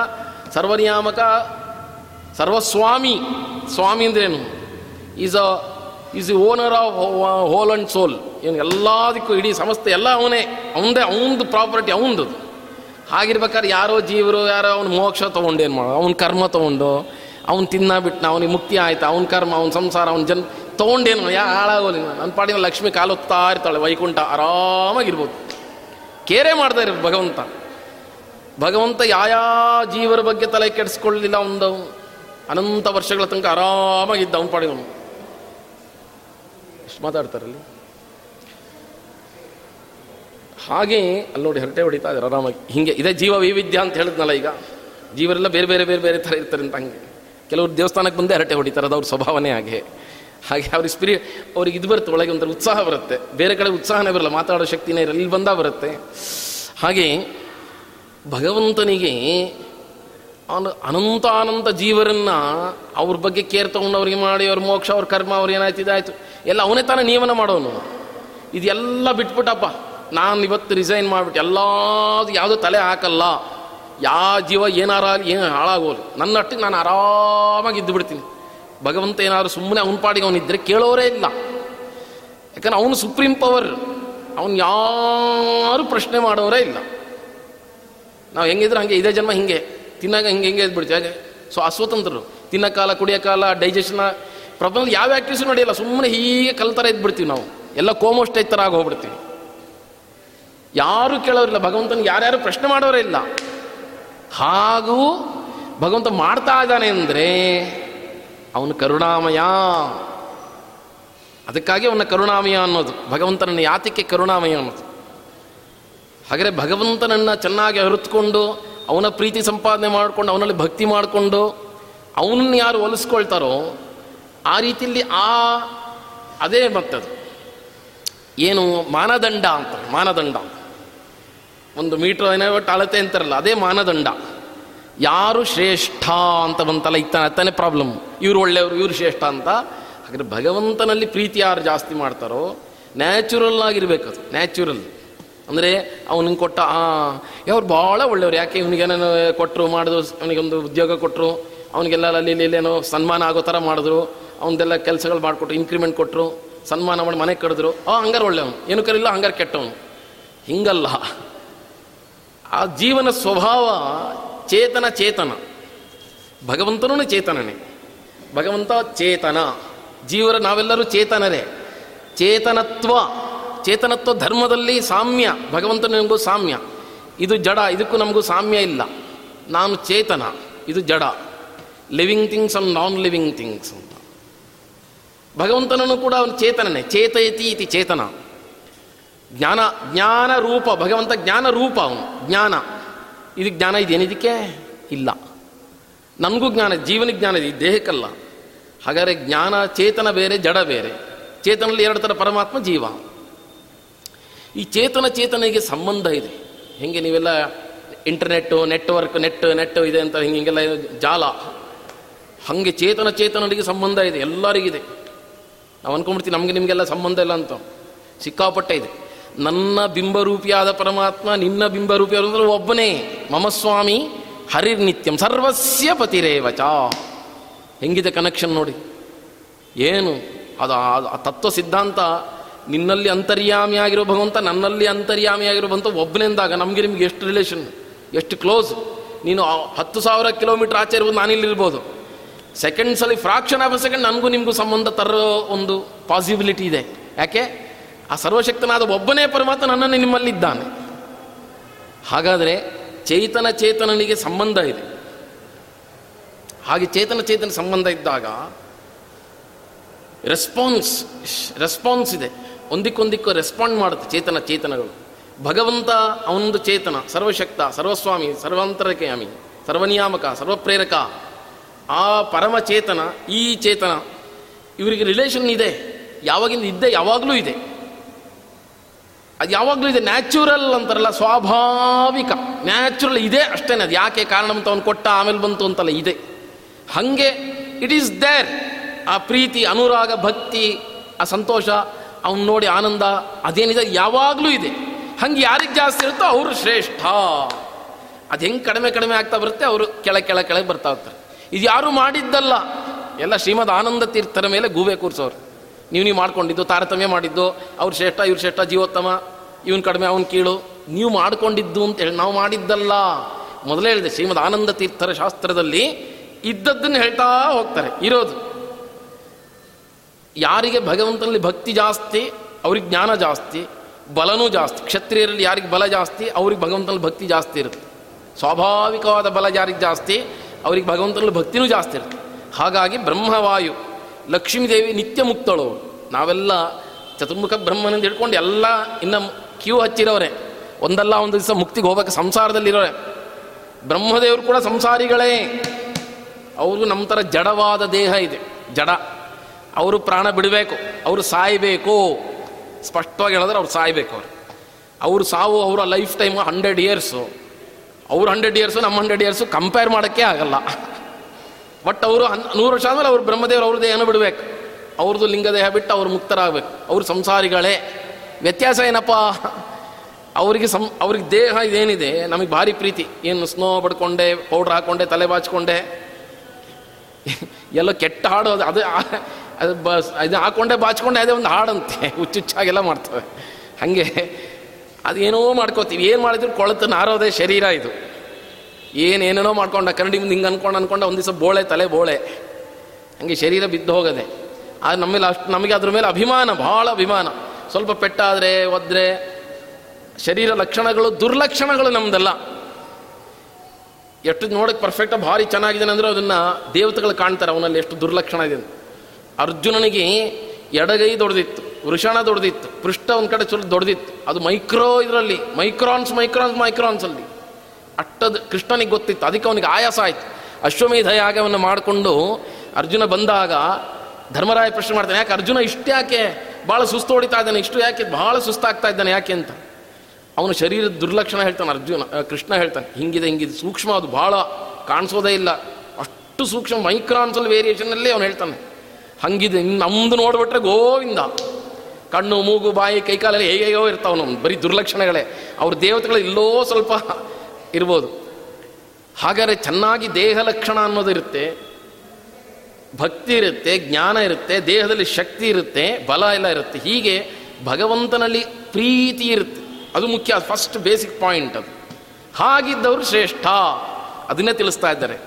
ಸರ್ವನಿಯಾಮಕ, ಸರ್ವಸ್ವಾಮಿ. ಸ್ವಾಮಿ ಅಂದ್ರೇನು? Is a is the owner of whole and sole ಏನು ಎಲ್ಲದಕ್ಕೂ ಇಡೀ ಸಮಸ್ತ ಎಲ್ಲ ಅವನೇ. ಅವನದೇ, ಅವನದು ಪ್ರಾಪರ್ಟಿ ಅವನದು ಹಾಗಿರ್ಬೇಕಾದ್ರೆ ಯಾರೋ ಜೀವರು, ಯಾರೋ ಅವನು ಮೋಕ್ಷ ತೊಗೊಂಡೇನು ಮಾಡೋ, ಅವನ ಕರ್ಮ ತೊಗೊಂಡು ಅವ್ನು ತಿನ್ನ ಬಿಟ್ನ ಅವನಿಗೆ ಮುಕ್ತಿ ಆಯ್ತು, ಅವ್ನ ಕರ್ಮ, ಅವ್ನ ಸಂಸಾರ, ಅವ್ನ ಜನ್ ತೊಗೊಂಡೇನು ಯಾ, ಹಾಳಾಗೋಲಿ ನನ್ನ ಪಾಡಿನ ಲಕ್ಷ್ಮಿ ಕಾಲೊತ್ತಾ ಇರ್ತಾಳೆ, ವೈಕುಂಠ ಆರಾಮಾಗಿರ್ಬೋದು. ಕೇರೆ ಮಾಡ್ತಾ ಇರೋ ಭಗವಂತ. ಭಗವಂತ ಯಾಯಾ ಜೀವರ ಬಗ್ಗೆ ತಲೆ ಕೆಡಿಸ್ಕೊಳ್ಳಿಲ್ಲ ಒಂದು. ಅನಂತ ವರ್ಷಗಳ ತನಕ ಆರಾಮಾಗಿದ್ದ ಅವನ ಪಾಡಿನ ಎಷ್ಟು ಮಾತಾಡ್ತಾರಲ್ಲಿ ಹಾಗೆ, ಅಲ್ಲಿ ನೋಡಿ ಹರಟೆ ಹೊಡಿತಾ ಇದ್ದಾರೆ ಆರಾಮಾಗಿ. ಹಿಂಗೆ, ಇದೇ ಜೀವ ವೈವಿಧ್ಯ ಅಂತ ಹೇಳಿದ್ನಲ್ಲ ಈಗ. ಜೀವರೆಲ್ಲ ಬೇರೆ ಬೇರೆ ಬೇರೆ ಬೇರೆ ಥರ ಇರ್ತಾರೆ ಅಂತ ಹಂಗೆ. ಕೆಲವರು ದೇವಸ್ಥಾನಕ್ಕೆ ಬಂದೇ ಹರಟೆ ಹೊಡಿತಾರೆ, ಅದು ಅವ್ರ ಸ್ವಭಾವನೇ ಹಾಗೆ. ಹಾಗೆ ಅವ್ರ ಸ್ಪಿರಿ ಅವ್ರಿಗೆ ಇದು ಬರುತ್ತೆ, ಒಳಗೆ ಒಂಥರ ಉತ್ಸಾಹ ಬರುತ್ತೆ. ಬೇರೆ ಕಡೆ ಉತ್ಸಾಹನೇ ಬರಲ್ಲ, ಮಾತಾಡೋ ಶಕ್ತಿನೇ ಇರಲ್ಲ, ಇಲ್ಲಿ ಬಂದ ಬರುತ್ತೆ. ಹಾಗೆ ಭಗವಂತನಿಗೆ ಅವನು ಅನಂತ ಅನಂತ ಜೀವರನ್ನ ಅವ್ರ ಬಗ್ಗೆ ಕೇರ್ ತೊಗೊಂಡು ಅವ್ರಿಗೆ ಮಾಡಿ, ಅವ್ರ ಮೋಕ್ಷ, ಅವ್ರ ಕರ್ಮ, ಅವ್ರು ಏನಾಯ್ತು, ಇದಾಯ್ತು. ಎಲ್ಲ ಅವನೇ ತಾನೇ ನಿಯಮನ ಮಾಡೋನು. ಇದೆಲ್ಲ ಬಿಟ್ಬಿಟ್ಟಪ್ಪ. ನಾನು ಇವತ್ತು ರಿಸೈನ್ ಮಾಡಿಬಿಟ್ಟು, ಎಲ್ಲದು ಯಾವುದೂ ತಲೆ ಹಾಕಲ್ಲ. ಯಾವ ಜೀವ ಏನಾರ ಏನು ಹಾಳಾಗೋಲು. ನನ್ನಟ್ಟಿಗೆ ನಾನು ಆರಾಮಾಗಿ ಇದ್ದು ಬಿಡ್ತೀನಿ ಭಗವಂತ ಏನಾದ್ರು ಸುಮ್ಮನೆ ಅವನ ಪಾಡಿಗೆ ಅವನಿದ್ದರೆ ಕೇಳೋರೇ ಇಲ್ಲ. ಯಾಕಂದ್ರೆ ಅವನು ಸುಪ್ರೀಂ ಪವರ್, ಅವನು ಯಾರು ಪ್ರಶ್ನೆ ಮಾಡೋರೇ ಇಲ್ಲ. ನಾವು ಹೆಂಗಿದ್ರೆ ಹಾಗೆ, ಇದೇ ಜನ್ಮ ಹಿಂಗೆ, ತಿನ್ನಾಗ ಹಿಂಗೆ ಹಿಂಗೆ ಇದ್ಬಿಡ್ತೀವಿ. ಹಾಗೆ, ಸೊ ಅಸ್ವತಂತ್ರರು, ತಿನ್ನೋ ಕಾಲ, ಕುಡಿಯೋ ಕಾಲ ಡೈಜೆಷನ್ ಪ್ರಪಂಚದಲ್ಲಿ ಯಾವ ಆ್ಯಕ್ಟಿವ್ಸ್ ನಡೆಯಲ್ಲ. ಸುಮ್ಮನೆ ಹೀಗೆ ಕಲ್ತರ ಇದ್ಬಿಡ್ತೀವಿ ನಾವು. ಎಲ್ಲ ಕೋಮೋಸ್ಟ್ ಥರ ಆಗಿ ಹೋಗ್ಬಿಡ್ತೀವಿ. ಯಾರು ಕೇಳೋರಿಲ್ಲ. ಭಗವಂತನಿಗೆ ಯಾರ್ಯಾರು ಪ್ರಶ್ನೆ ಮಾಡೋರೇ ಇಲ್ಲ. ಹಾಗೂ ಭಗವಂತ ಮಾಡ್ತಾ ಇದ್ದಾನೆ ಅಂದರೆ ಅವನು ಕರುಣಾಮಯ. ಅದಕ್ಕಾಗಿ ಅವನ ಕರುಣಾಮಯ ಅನ್ನೋದು, ಭಗವಂತನನ್ನು ಯಾತಕ್ಕೆ ಕರುಣಾಮಯ ಅನ್ನೋದು. ಹಾಗಾದರೆ ಭಗವಂತನನ್ನು ಚೆನ್ನಾಗಿ ಅರಿತುಕೊಂಡು, ಅವನ ಪ್ರೀತಿ ಸಂಪಾದನೆ ಮಾಡಿಕೊಂಡು, ಅವನಲ್ಲಿ ಭಕ್ತಿ ಮಾಡಿಕೊಂಡು, ಅವನನ್ನು ಯಾರು ಒಲಿಸ್ಕೊಳ್ತಾರೋ ಆ ರೀತಿಯಲ್ಲಿ ಆ, ಅದೇ ಮತ್ತದು. ಏನು ಮಾನದಂಡ ಅಂತ, ಮಾನದಂಡ ಒಂದು ಮೀಟ್ರ್ ಏನೋ ಒಟ್ಟು ಅಳತೆ ಅಂತಾರಲ್ಲ, ಅದೇ ಮಾನದಂಡ. ಯಾರು ಶ್ರೇಷ್ಠ ಅಂತ ಬಂತಲ್ಲ ಇತ್ತಾನೆ ತಾನೇ ಪ್ರಾಬ್ಲಮ್ ಇವ್ರು ಒಳ್ಳೆಯವರು, ಇವ್ರು ಶ್ರೇಷ್ಠ ಅಂತ. ಹಾಗಾದ್ರೆ ಭಗವಂತನಲ್ಲಿ ಪ್ರೀತಿ ಯಾರು ಜಾಸ್ತಿ ಮಾಡ್ತಾರೋ ನ್ಯಾಚುರಲ್ ಆಗಿರ್ಬೇಕು ಅದು ನ್ಯಾಚುರಲ್ ಅಂದರೆ ಅವನಿಗೆ ಕೊಟ್ಟ, ಆ ಭಾಳ ಒಳ್ಳೆಯವ್ರು. ಯಾಕೆ ಇವನಿಗೇನೇನೋ ಕೊಟ್ಟರು ಮಾಡಿದ್ರು, ಅವನಿಗೊಂದು ಉದ್ಯೋಗ ಕೊಟ್ಟರು ಅವನಿಗೆಲ್ಲ ಅಲ್ಲಿ ಇಲ್ಲಿ ಇಲ್ಲೇನೋ ಸನ್ಮಾನ ಆಗೋ ಥರ ಮಾಡಿದ್ರು, ಅವನದೆಲ್ಲ ಕೆಲಸಗಳು ಮಾಡಿಕೊಟ್ರು ಇನ್ಕ್ರಿಮೆಂಟ್ ಕೊಟ್ಟರು ಸನ್ಮಾನ ಮಾಡಿ ಮನೆ ಕಡಿದ್ರು ಆ, ಹಂಗಾರೆ ಒಳ್ಳೆಯವನು. ಏನು ಕರಿಲ್ಲ ಹಂಗಾರೆ ಕೆಟ್ಟವನು. ಹಿಂಗಲ್ಲ. ಆ ಜೀವನ ಸ್ವಭಾವ ಚೇತನ ಚೇತನ. ಭಗವಂತನೂ ಚೇತನನೇ. ಭಗವಂತ ಚೇತನ. ಜೀವರ ನಾವೆಲ್ಲರೂ ಚೇತನರೇ. ಚೇತನತ್ವ ಚೇತನತ್ವ ಧರ್ಮದಲ್ಲಿ ಸಾಮ್ಯ ಭಗವಂತನಿಗೂ ಸಾಮ್ಯ. ಇದು ಜಡ, ಇದಕ್ಕೂ ನಮಗೂ ಸಾಮ್ಯ ಇಲ್ಲ. ನಾನು ಚೇತನ, ಇದು ಜಡ. Living things and non living things ಅಂತ. ಭಗವಂತನನ್ನು ಕೂಡ ಅವನು ಚೇತನನೇ. ಚೇತಯತಿ ಇತಿ ಚೇತನ. ಜ್ಞಾನ ಜ್ಞಾನ ರೂಪ, ಭಗವಂತ ಜ್ಞಾನ ರೂಪ ಅವನು, ಜ್ಞಾನ. ಇದು ಜ್ಞಾನ ಇದೇನಿದಕ್ಕೆ ಇಲ್ಲ. ನಮಗೂ ಜ್ಞಾನ ಜೀವನ ಜ್ಞಾನ ಇದೆ ದೇಹಕ್ಕಲ್ಲ. ಹಾಗಾದರೆ ಜ್ಞಾನ, ಚೇತನ ಬೇರೆ, ಜಡ ಬೇರೆ. ಚೇತನಲ್ಲಿ ಎರಡು ಥರ ಪರಮಾತ್ಮ, ಜೀವ. ಈ ಚೇತನ, ಚೇತನಿಗೆ ಸಂಬಂಧ ಇದೆ. ಹೆಂಗೆ ನೀವೆಲ್ಲ ಇಂಟರ್ನೆಟ್ಟು, ನೆಟ್ವರ್ಕ್, ನೆಟ್ ನೆಟ್ ಇದೆ ಅಂತ ಹಿಂಗೆ ಹಿಂಗೆಲ್ಲ ಜಾಲ. ಹಾಗೆ ಚೇತನ, ಚೇತನರಿಗೆ ಸಂಬಂಧ ಇದೆ, ಎಲ್ಲರಿಗಿದೆ. ನಾವು ಅನ್ಕೊಂಡ್ಬಿಡ್ತೀವಿ, ನಮಗೆ ನಿಮಗೆಲ್ಲ ಸಂಬಂಧ ಇಲ್ಲ ಅಂತ. ಸಿಕ್ಕಾಪಟ್ಟೆ ಇದೆ. ನನ್ನ ಬಿಂಬರೂಪಿಯಾದ ಪರಮಾತ್ಮ, ನಿನ್ನ ಬಿಂಬರೂಪಿಯಾದ ಒಬ್ಬನೇ. ಮಮ ಸ್ವಾಮಿ ಹರಿರ್ನಿತ್ಯಂ ಸರ್ವಸ್ಯ ಪತಿರೇವಚ. ಹೆಂಗಿದೆ ಕನೆಕ್ಷನ್ ನೋಡಿ. ಏನು? ಅದು ಆ- ತತ್ವ ಸಿದ್ಧಾಂತ, ನಿನ್ನಲ್ಲಿ ಅಂತರ್ಯಾಮಿಯಾಗಿರೋ ಭಗವಂತ, ನನ್ನಲ್ಲಿ ಅಂತರ್ಯಾಮಿಯಾಗಿರೋ ಭಗವಂತ ಒಬ್ಬನೆಂದಾಗ ನಮಗೆ ನಿಮ್ಗೆ ಎಷ್ಟು ರಿಲೇಷನ್ ಎಷ್ಟು ಕ್ಲೋಸ್ ನೀನು ಹತ್ತು ಸಾವಿರ ಕಿಲೋಮೀಟರ್ ಆಚೆ ಇರ್ಬೋದು ನಾನಿಲ್ಲಿರ್ಬೋದು ಸೆಕೆಂಡ್ಸಲ್ಲಿ ಫ್ರಾಕ್ಷನ್ ಆಫ್ ಸೆಕೆಂಡ್ ನನಗೂ ನಿಮಗೂ ಸಂಬಂಧ ತರೋ ಒಂದು ಪಾಸಿಬಿಲಿಟಿ ಇದೆ. ಯಾಕೆ? ಆ ಸರ್ವಶಕ್ತನಾದ ಒಬ್ಬನೇ ಪರಮಾತ್ಮ ನನ್ನನ್ನು ನಿಮ್ಮಲ್ಲಿದ್ದಾನೆ. ಹಾಗಾದರೆ ಚೇತನ ಚೇತನನಿಗೆ ಸಂಬಂಧ ಇದೆ. ಹಾಗೆ ಚೇತನ ಚೇತನ ಸಂಬಂಧ ಇದ್ದಾಗ ರೆಸ್ಪಾನ್ಸ್ ರೆಸ್ಪಾನ್ಸ್ ಇದೆ. ಒಂದಿಕ್ಕೊಂದಿಕ್ಕೂ ರೆಸ್ಪಾಂಡ್ ಮಾಡುತ್ತೆ ಚೇತನ ಚೇತನಗಳು. ಭಗವಂತ ಅವನೊಂದು ಚೇತನ, ಸರ್ವಶಕ್ತ, ಸರ್ವಸ್ವಾಮಿ, ಸರ್ವಾಂತರಕ್ಯಾಮಿ, ಸರ್ವನಿಯಾಮಕ, ಸರ್ವಪ್ರೇರಕ. ಆ ಪರಮ ಚೇತನ, ಈ ಚೇತನ, ಇವರಿಗೆ ರಿಲೇಷನ್ ಇದೆ. ಯಾವಾಗಿಂದ ಇದ್ದೆ ಯಾವಾಗಲೂ ಇದೆ. ಅದು ಯಾವಾಗಲೂ ಇದೆ ನ್ಯಾಚುರಲ್ ಅಂತಾರಲ್ಲ, ಸ್ವಾಭಾವಿಕ. ನ್ಯಾಚುರಲ್ ಇದೆ ಅಷ್ಟೇ ಅದು. ಯಾಕೆ ಕಾರಣ ಅಂತ ಅವನು ಕೊಟ್ಟ, ಆಮೇಲೆ ಬಂತು ಅಂತಲ್ಲ ಇದೆ. ಹಾಗೆ ಇಟ್ ಈಸ್ ದೇರ್ ಆ ಪ್ರೀತಿ, ಅನುರಾಗ, ಭಕ್ತಿ, ಆ ಸಂತೋಷ, ಅವನು ನೋಡಿ ಆನಂದ, ಅದೇನಿದೆ? ಯಾವಾಗಲೂ ಇದೆ. ಹಂಗೆ ಯಾರಿಗೆ ಜಾಸ್ತಿ ಇರುತ್ತೋ ಅವರು ಶ್ರೇಷ್ಠ. ಅದು ಹೆಂಗೆ ಕಡಿಮೆ ಕಡಿಮೆ ಆಗ್ತಾ ಬರುತ್ತೆ, ಅವರು ಕೆಳ ಕೆಳ ಕೆಳಗೆ ಬರ್ತಾ ಹೋಗ್ತಾರೆ ಇದು ಯಾರು ಮಾಡಿದ್ದಲ್ಲ, ಎಲ್ಲ ಶ್ರೀಮದ್ ಆನಂದ ತೀರ್ಥರ ಮೇಲೆ ಗೂಬೆ ಕೂರಿಸೋರು. ನೀವು ನೀವು ಮಾಡ್ಕೊಂಡಿದ್ದು, ತಾರತಮ್ಯ ಮಾಡಿದ್ದು, ಅವ್ರು ಶ್ರೇಷ್ಠ, ಇವ್ರು ಶ್ರೇಷ್ಠ ಜೀವೋತ್ತಮ, ಇವನು ಕಡಿಮೆ, ಅವನು ಕೀಳು, ನೀವು ಮಾಡ್ಕೊಂಡಿದ್ದು ಅಂತ ಹೇಳಿ, ನಾವು ಮಾಡಿದ್ದಲ್ಲ. ಮೊದಲೇ ಹೇಳಿದೆ, ಶ್ರೀಮದ್ ಆನಂದ ತೀರ್ಥರ ಶಾಸ್ತ್ರದಲ್ಲಿ ಇದ್ದದ್ದನ್ನು ಹೇಳ್ತಾ ಹೋಗ್ತಾರೆ, ಇರೋದು. ಯಾರಿಗೆ ಭಗವಂತನಲ್ಲಿ ಭಕ್ತಿ ಜಾಸ್ತಿ, ಅವ್ರಿಗೆ ಜ್ಞಾನ ಜಾಸ್ತಿ, ಬಲನೂ ಜಾಸ್ತಿ, ಕ್ಷತ್ರಿಯರಲ್ಲಿ ಯಾರಿಗೆ ಬಲ ಜಾಸ್ತಿ, ಅವ್ರಿಗೆ ಭಗವಂತನಲ್ಲಿ ಭಕ್ತಿ ಜಾಸ್ತಿ ಇರುತ್ತೆ. ಸ್ವಾಭಾವಿಕವಾದ ಬಲ ಯಾರಿಗೆ ಜಾಸ್ತಿ, ಅವ್ರಿಗೆ ಭಗವಂತನಲ್ಲಿ ಭಕ್ತಿನೂ ಜಾಸ್ತಿ ಇರುತ್ತೆ. ಹಾಗಾಗಿ ಬ್ರಹ್ಮವಾಯು ಲಕ್ಷ್ಮೀದೇವಿ ನಿತ್ಯ ಮುಕ್ತಳು ನಾವೆಲ್ಲ ಚತುರ್ಮುಖ ಬ್ರಹ್ಮನಿಂದ ಹಿಡ್ಕೊಂಡು ಎಲ್ಲ ಇನ್ನು ಕ್ಯೂ ಹಚ್ಚಿರೋರೆ. ಒಂದಲ್ಲ ಒಂದು ದಿವಸ ಮುಕ್ತಿಗೆ ಹೋಗಬೇಕು ಸಂಸಾರದಲ್ಲಿರೋರೆ. ಬ್ರಹ್ಮದೇವರು ಕೂಡ ಸಂಸಾರಿಗಳೇ. ಅವ್ರಿಗೂ ನಮ್ಮ ಥರ ಜಡವಾದ ದೇಹ ಇದೆ. ಜಡ. ಅವರು ಪ್ರಾಣ ಬಿಡಬೇಕು, ಅವರು ಸಾಯಬೇಕು. ಸ್ಪಷ್ಟವಾಗಿ ಹೇಳಿದ್ರೆ ಅವ್ರು ಸಾಯಬೇಕು ಅವರು. ಅವ್ರ ಸಾವು ಅವರ ಲೈಫ್ ಟೈಮ್ ಹಂಡ್ರೆಡ್ ಇಯರ್ಸು. ಅವ್ರ ಹಂಡ್ರೆಡ್ ಇಯರ್ಸು, ನಮ್ಮ ಹಂಡ್ರೆಡ್ ಇಯರ್ಸು ಕಂಪೇರ್ ಮಾಡೋಕ್ಕೆ ಆಗಲ್ಲ. ಬಟ್ ಅವರು ಹನ್ ನೂರು ವರ್ಷ ಆದಮೇಲೆ ಅವರು ಬ್ರಹ್ಮದೇವರು ಅವ್ರ ದೇಹನ ಬಿಡಬೇಕು. ಅವ್ರದ್ದು ಲಿಂಗ ದೇಹ ಬಿಟ್ಟು ಅವ್ರು ಮುಕ್ತರಾಗಬೇಕು. ಅವರು ಸಂಸಾರಿಗಳೇ. ವ್ಯತ್ಯಾಸ ಏನಪ್ಪ? ಅವರಿಗೆ ಸಂ ಅವ್ರಿಗೆ ದೇಹ ಇದೇನಿದೆ? ನಮಗೆ ಭಾರಿ ಪ್ರೀತಿ. ಏನು ಸ್ನೋ ಬಡ್ಕೊಂಡೆ, ಪೌಡ್ರ್ ಹಾಕೊಂಡೆ, ತಲೆ ಬಾಚ್ಕೊಂಡೆ. ಎಲ್ಲೋ ಕೆಟ್ಟ ಹಾಡು ಅದು ಅದು ಅದು ಬಸ್ ಇದು ಹಾಕೊಂಡೆ, ಬಾಚ್ಕೊಂಡೆ, ಅದೇ ಒಂದು ಹಾಡಂತೆ. ಹುಚ್ಚುಚ್ಚಾಗೆಲ್ಲ ಮಾಡ್ತವೆ. ಹಾಗೆ. ಅದೇನೋ ಮಾಡ್ಕೋತೀವಿ. ಏನು ಮಾಡಿದ್ರು ಕೊಳತು ನಾರೋದೇ ಶರೀರ ಇದು. ಏನೇನೇನೋ ಮಾಡ್ಕೊಂಡ, ಕರಡಿ ಮುಂದೆ ಹಿಂಗೆ ಅನ್ಕೊಂಡು ಅನ್ಕೊಂಡು ಒಂದು ದಿವಸ ಬೋಳೆ, ತಲೆ ಬೋಳೆ. ಹಂಗೆ ಶರೀರ ಬಿದ್ದು ಹೋಗದೆ. ಆದ್ರೆ ನಮ್ಮ ಮೇಲೆ ಅಷ್ಟು, ನಮಗೆ ಅದ್ರ ಮೇಲೆ ಅಭಿಮಾನ, ಭಾಳ ಅಭಿಮಾನ. ಸ್ವಲ್ಪ ಪೆಟ್ಟಾದರೆ, ಒದ್ರೆ, ಶರೀರ ಲಕ್ಷಣಗಳು, ದುರ್ಲಕ್ಷಣಗಳು ನಮ್ದೆಲ್ಲ. ಎಷ್ಟು ನೋಡಕ್ಕೆ ಪರ್ಫೆಕ್ಟ್ ಭಾರಿ ಚೆನ್ನಾಗಿದೆ ಅಂದರೆ ಅದನ್ನು ದೇವತೆಗಳು ಕಾಣ್ತಾರೆ, ಅವನಲ್ಲಿ ಎಷ್ಟು ದುರ್ಲಕ್ಷಣ ಇದೆ ಅರ್ಜುನನಿಗೆ ಎಡಗೈ ದೊಡ್ದಿತ್ತು, ವೃಷಣ ದೊಡ್ದಿತ್ತು, ಪೃಷ್ಠ ಒಂದು ಕಡೆ ಚುರು ದೊಡ್ದಿತ್ತು. ಅದು ಮೈಕ್ರೋ ಇದರಲ್ಲಿ, ಮೈಕ್ರಾನ್ಸ್ ಮೈಕ್ರಾನ್ಸ್ ಮೈಕ್ರಾನ್ಸ್ ಅಲ್ಲಿ ಅಟ್ಟದ ಕೃಷ್ಣನಿಗೆ ಗೊತ್ತಿತ್ತು. ಅದಕ್ಕೆ ಅವನಿಗೆ ಆಯಾಸ ಆಯ್ತು. ಅಶ್ವಮೇಧ ಯಾಗವನ್ನು ಮಾಡಿಕೊಂಡು ಅರ್ಜುನ ಬಂದಾಗ ಧರ್ಮರಾಯ ಪ್ರಶ್ನೆ ಮಾಡ್ತಾನೆ, ಯಾಕೆ ಅರ್ಜುನ ಇಷ್ಟು ಯಾಕೆ? ಭಾಳ ಸುಸ್ತು ಹೊಡಿತಾ ಇದ್ದಾನೆ, ಇಷ್ಟು ಯಾಕೆ? ಭಾಳ ಸುಸ್ತಾಗ್ತಾ ಇದ್ದಾನೆ, ಯಾಕೆ ಅಂತ. ಅವನು ಶರೀರದ ದುರ್ಲಕ್ಷಣ ಹೇಳ್ತಾನೆ ಅರ್ಜುನ ಕೃಷ್ಣ ಹೇಳ್ತಾನೆ, ಹಿಂಗಿದೆ ಹಿಂಗಿದೆ, ಸೂಕ್ಷ್ಮ, ಅದು ಭಾಳ ಕಾಣಿಸೋದೇ ಇಲ್ಲ. ಅಷ್ಟು ಸೂಕ್ಷ್ಮ ಮೈಕ್ರಾನ್ಸಲ್ ವೇರಿಯೇಷನಲ್ಲೇ ಅವನು ಹೇಳ್ತಾನೆ. ಹಂಗಿದೆ, ಇನ್ನು ನಮ್ದು ನೋಡ್ಬಿಟ್ರೆ ಗೋವಿಂದ. ಕಣ್ಣು, ಮೂಗು, ಬಾಯಿ, ಕೈಕಾಲೆಲ್ಲ ಹೇಗೇಗೋ ಇರ್ತಾವೆ ನಮ್ದು, ಬರೀ ದುರ್ಲಕ್ಷಣಗಳೇ. ಅವ್ರ ದೇವತೆಗಳು ಇಲ್ಲೋ ಸ್ವಲ್ಪ ಇರ್ಬೋದು. ಹಾಗಾದರೆ ಚೆನ್ನಾಗಿ ದೇಹ ಲಕ್ಷಣ ಅನ್ನೋದು ಇರುತ್ತೆ. ಭಕ್ತಿ ಇರುತ್ತೆ, ಜ್ಞಾನ ಇರುತ್ತೆ, ದೇಹದಲ್ಲಿ ಶಕ್ತಿ ಇರುತ್ತೆ, ಬಲ ಎಲ್ಲ ಇರುತ್ತೆ. ಹೀಗೆ ಭಗವಂತನಲ್ಲಿ ಪ್ರೀತಿ ಇರುತ್ತೆ. ಅದು ಮುಖ್ಯ ಫಸ್ಟ್ ಬೇಸಿಕ್ ಪಾಯಿಂಟ್ ಅದು. ಹಾಗಿದ್ದವರು ಶ್ರೇಷ್ಠ. ಅದನ್ನೇ ತಿಳಿಸ್ತಾ ಇದ್ದಾರೆ.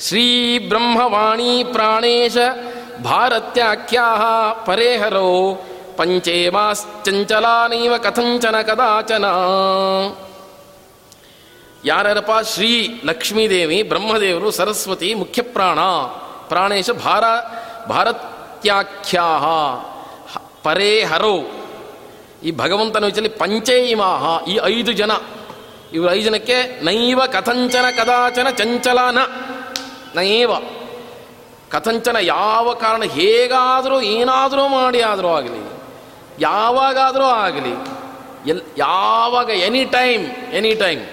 ಶ್ರೀ ಬ್ರಹ್ಮವಾಣಿ ಪ್ರಾಣೇಶ ಭಾರತ್ಯಾಖ್ಯಾ ಪರೇಹರೋ ಪಂಚೇವಾಶ್ಚಂಚಲಾನೈವ ಕಥಂಚನ ಕದಾಚನ. ಯಾರ್ಯಾರಪ್ಪ ಶ್ರೀ ಲಕ್ಷ್ಮೀದೇವಿ, ಬ್ರಹ್ಮದೇವರು, ಸರಸ್ವತಿ ಮುಖ್ಯ ಪ್ರಾಣ ಪ್ರಾಣೇಶ ಭಾರ, ಭಾರತ್ಯಾಖ್ಯಾಹ. ಪರೇ ಹರೋ. ಈ ಭಗವಂತನ ಪಂಚೇ ಪಂಚೈಮಾಹ ಈ ಐದು ಜನ. ಇವರು ಐದು ಜನಕ್ಕೆ ನೈವ ಕಥಂಚನ ಕದಾಚನ ಚಂಚಲಾನ. ನೈವ. ಕಥಂಚನ ಯಾವ ಕಾರಣ, ಹೇಗಾದರೂ, ಏನಾದರೂ ಮಾಡಿ ಆದರೂ ಆಗಲಿ. ಯಾವಾಗಾದರೂ ಆಗಲಿ. ಎಲ್, ಯಾವಾಗ any time any time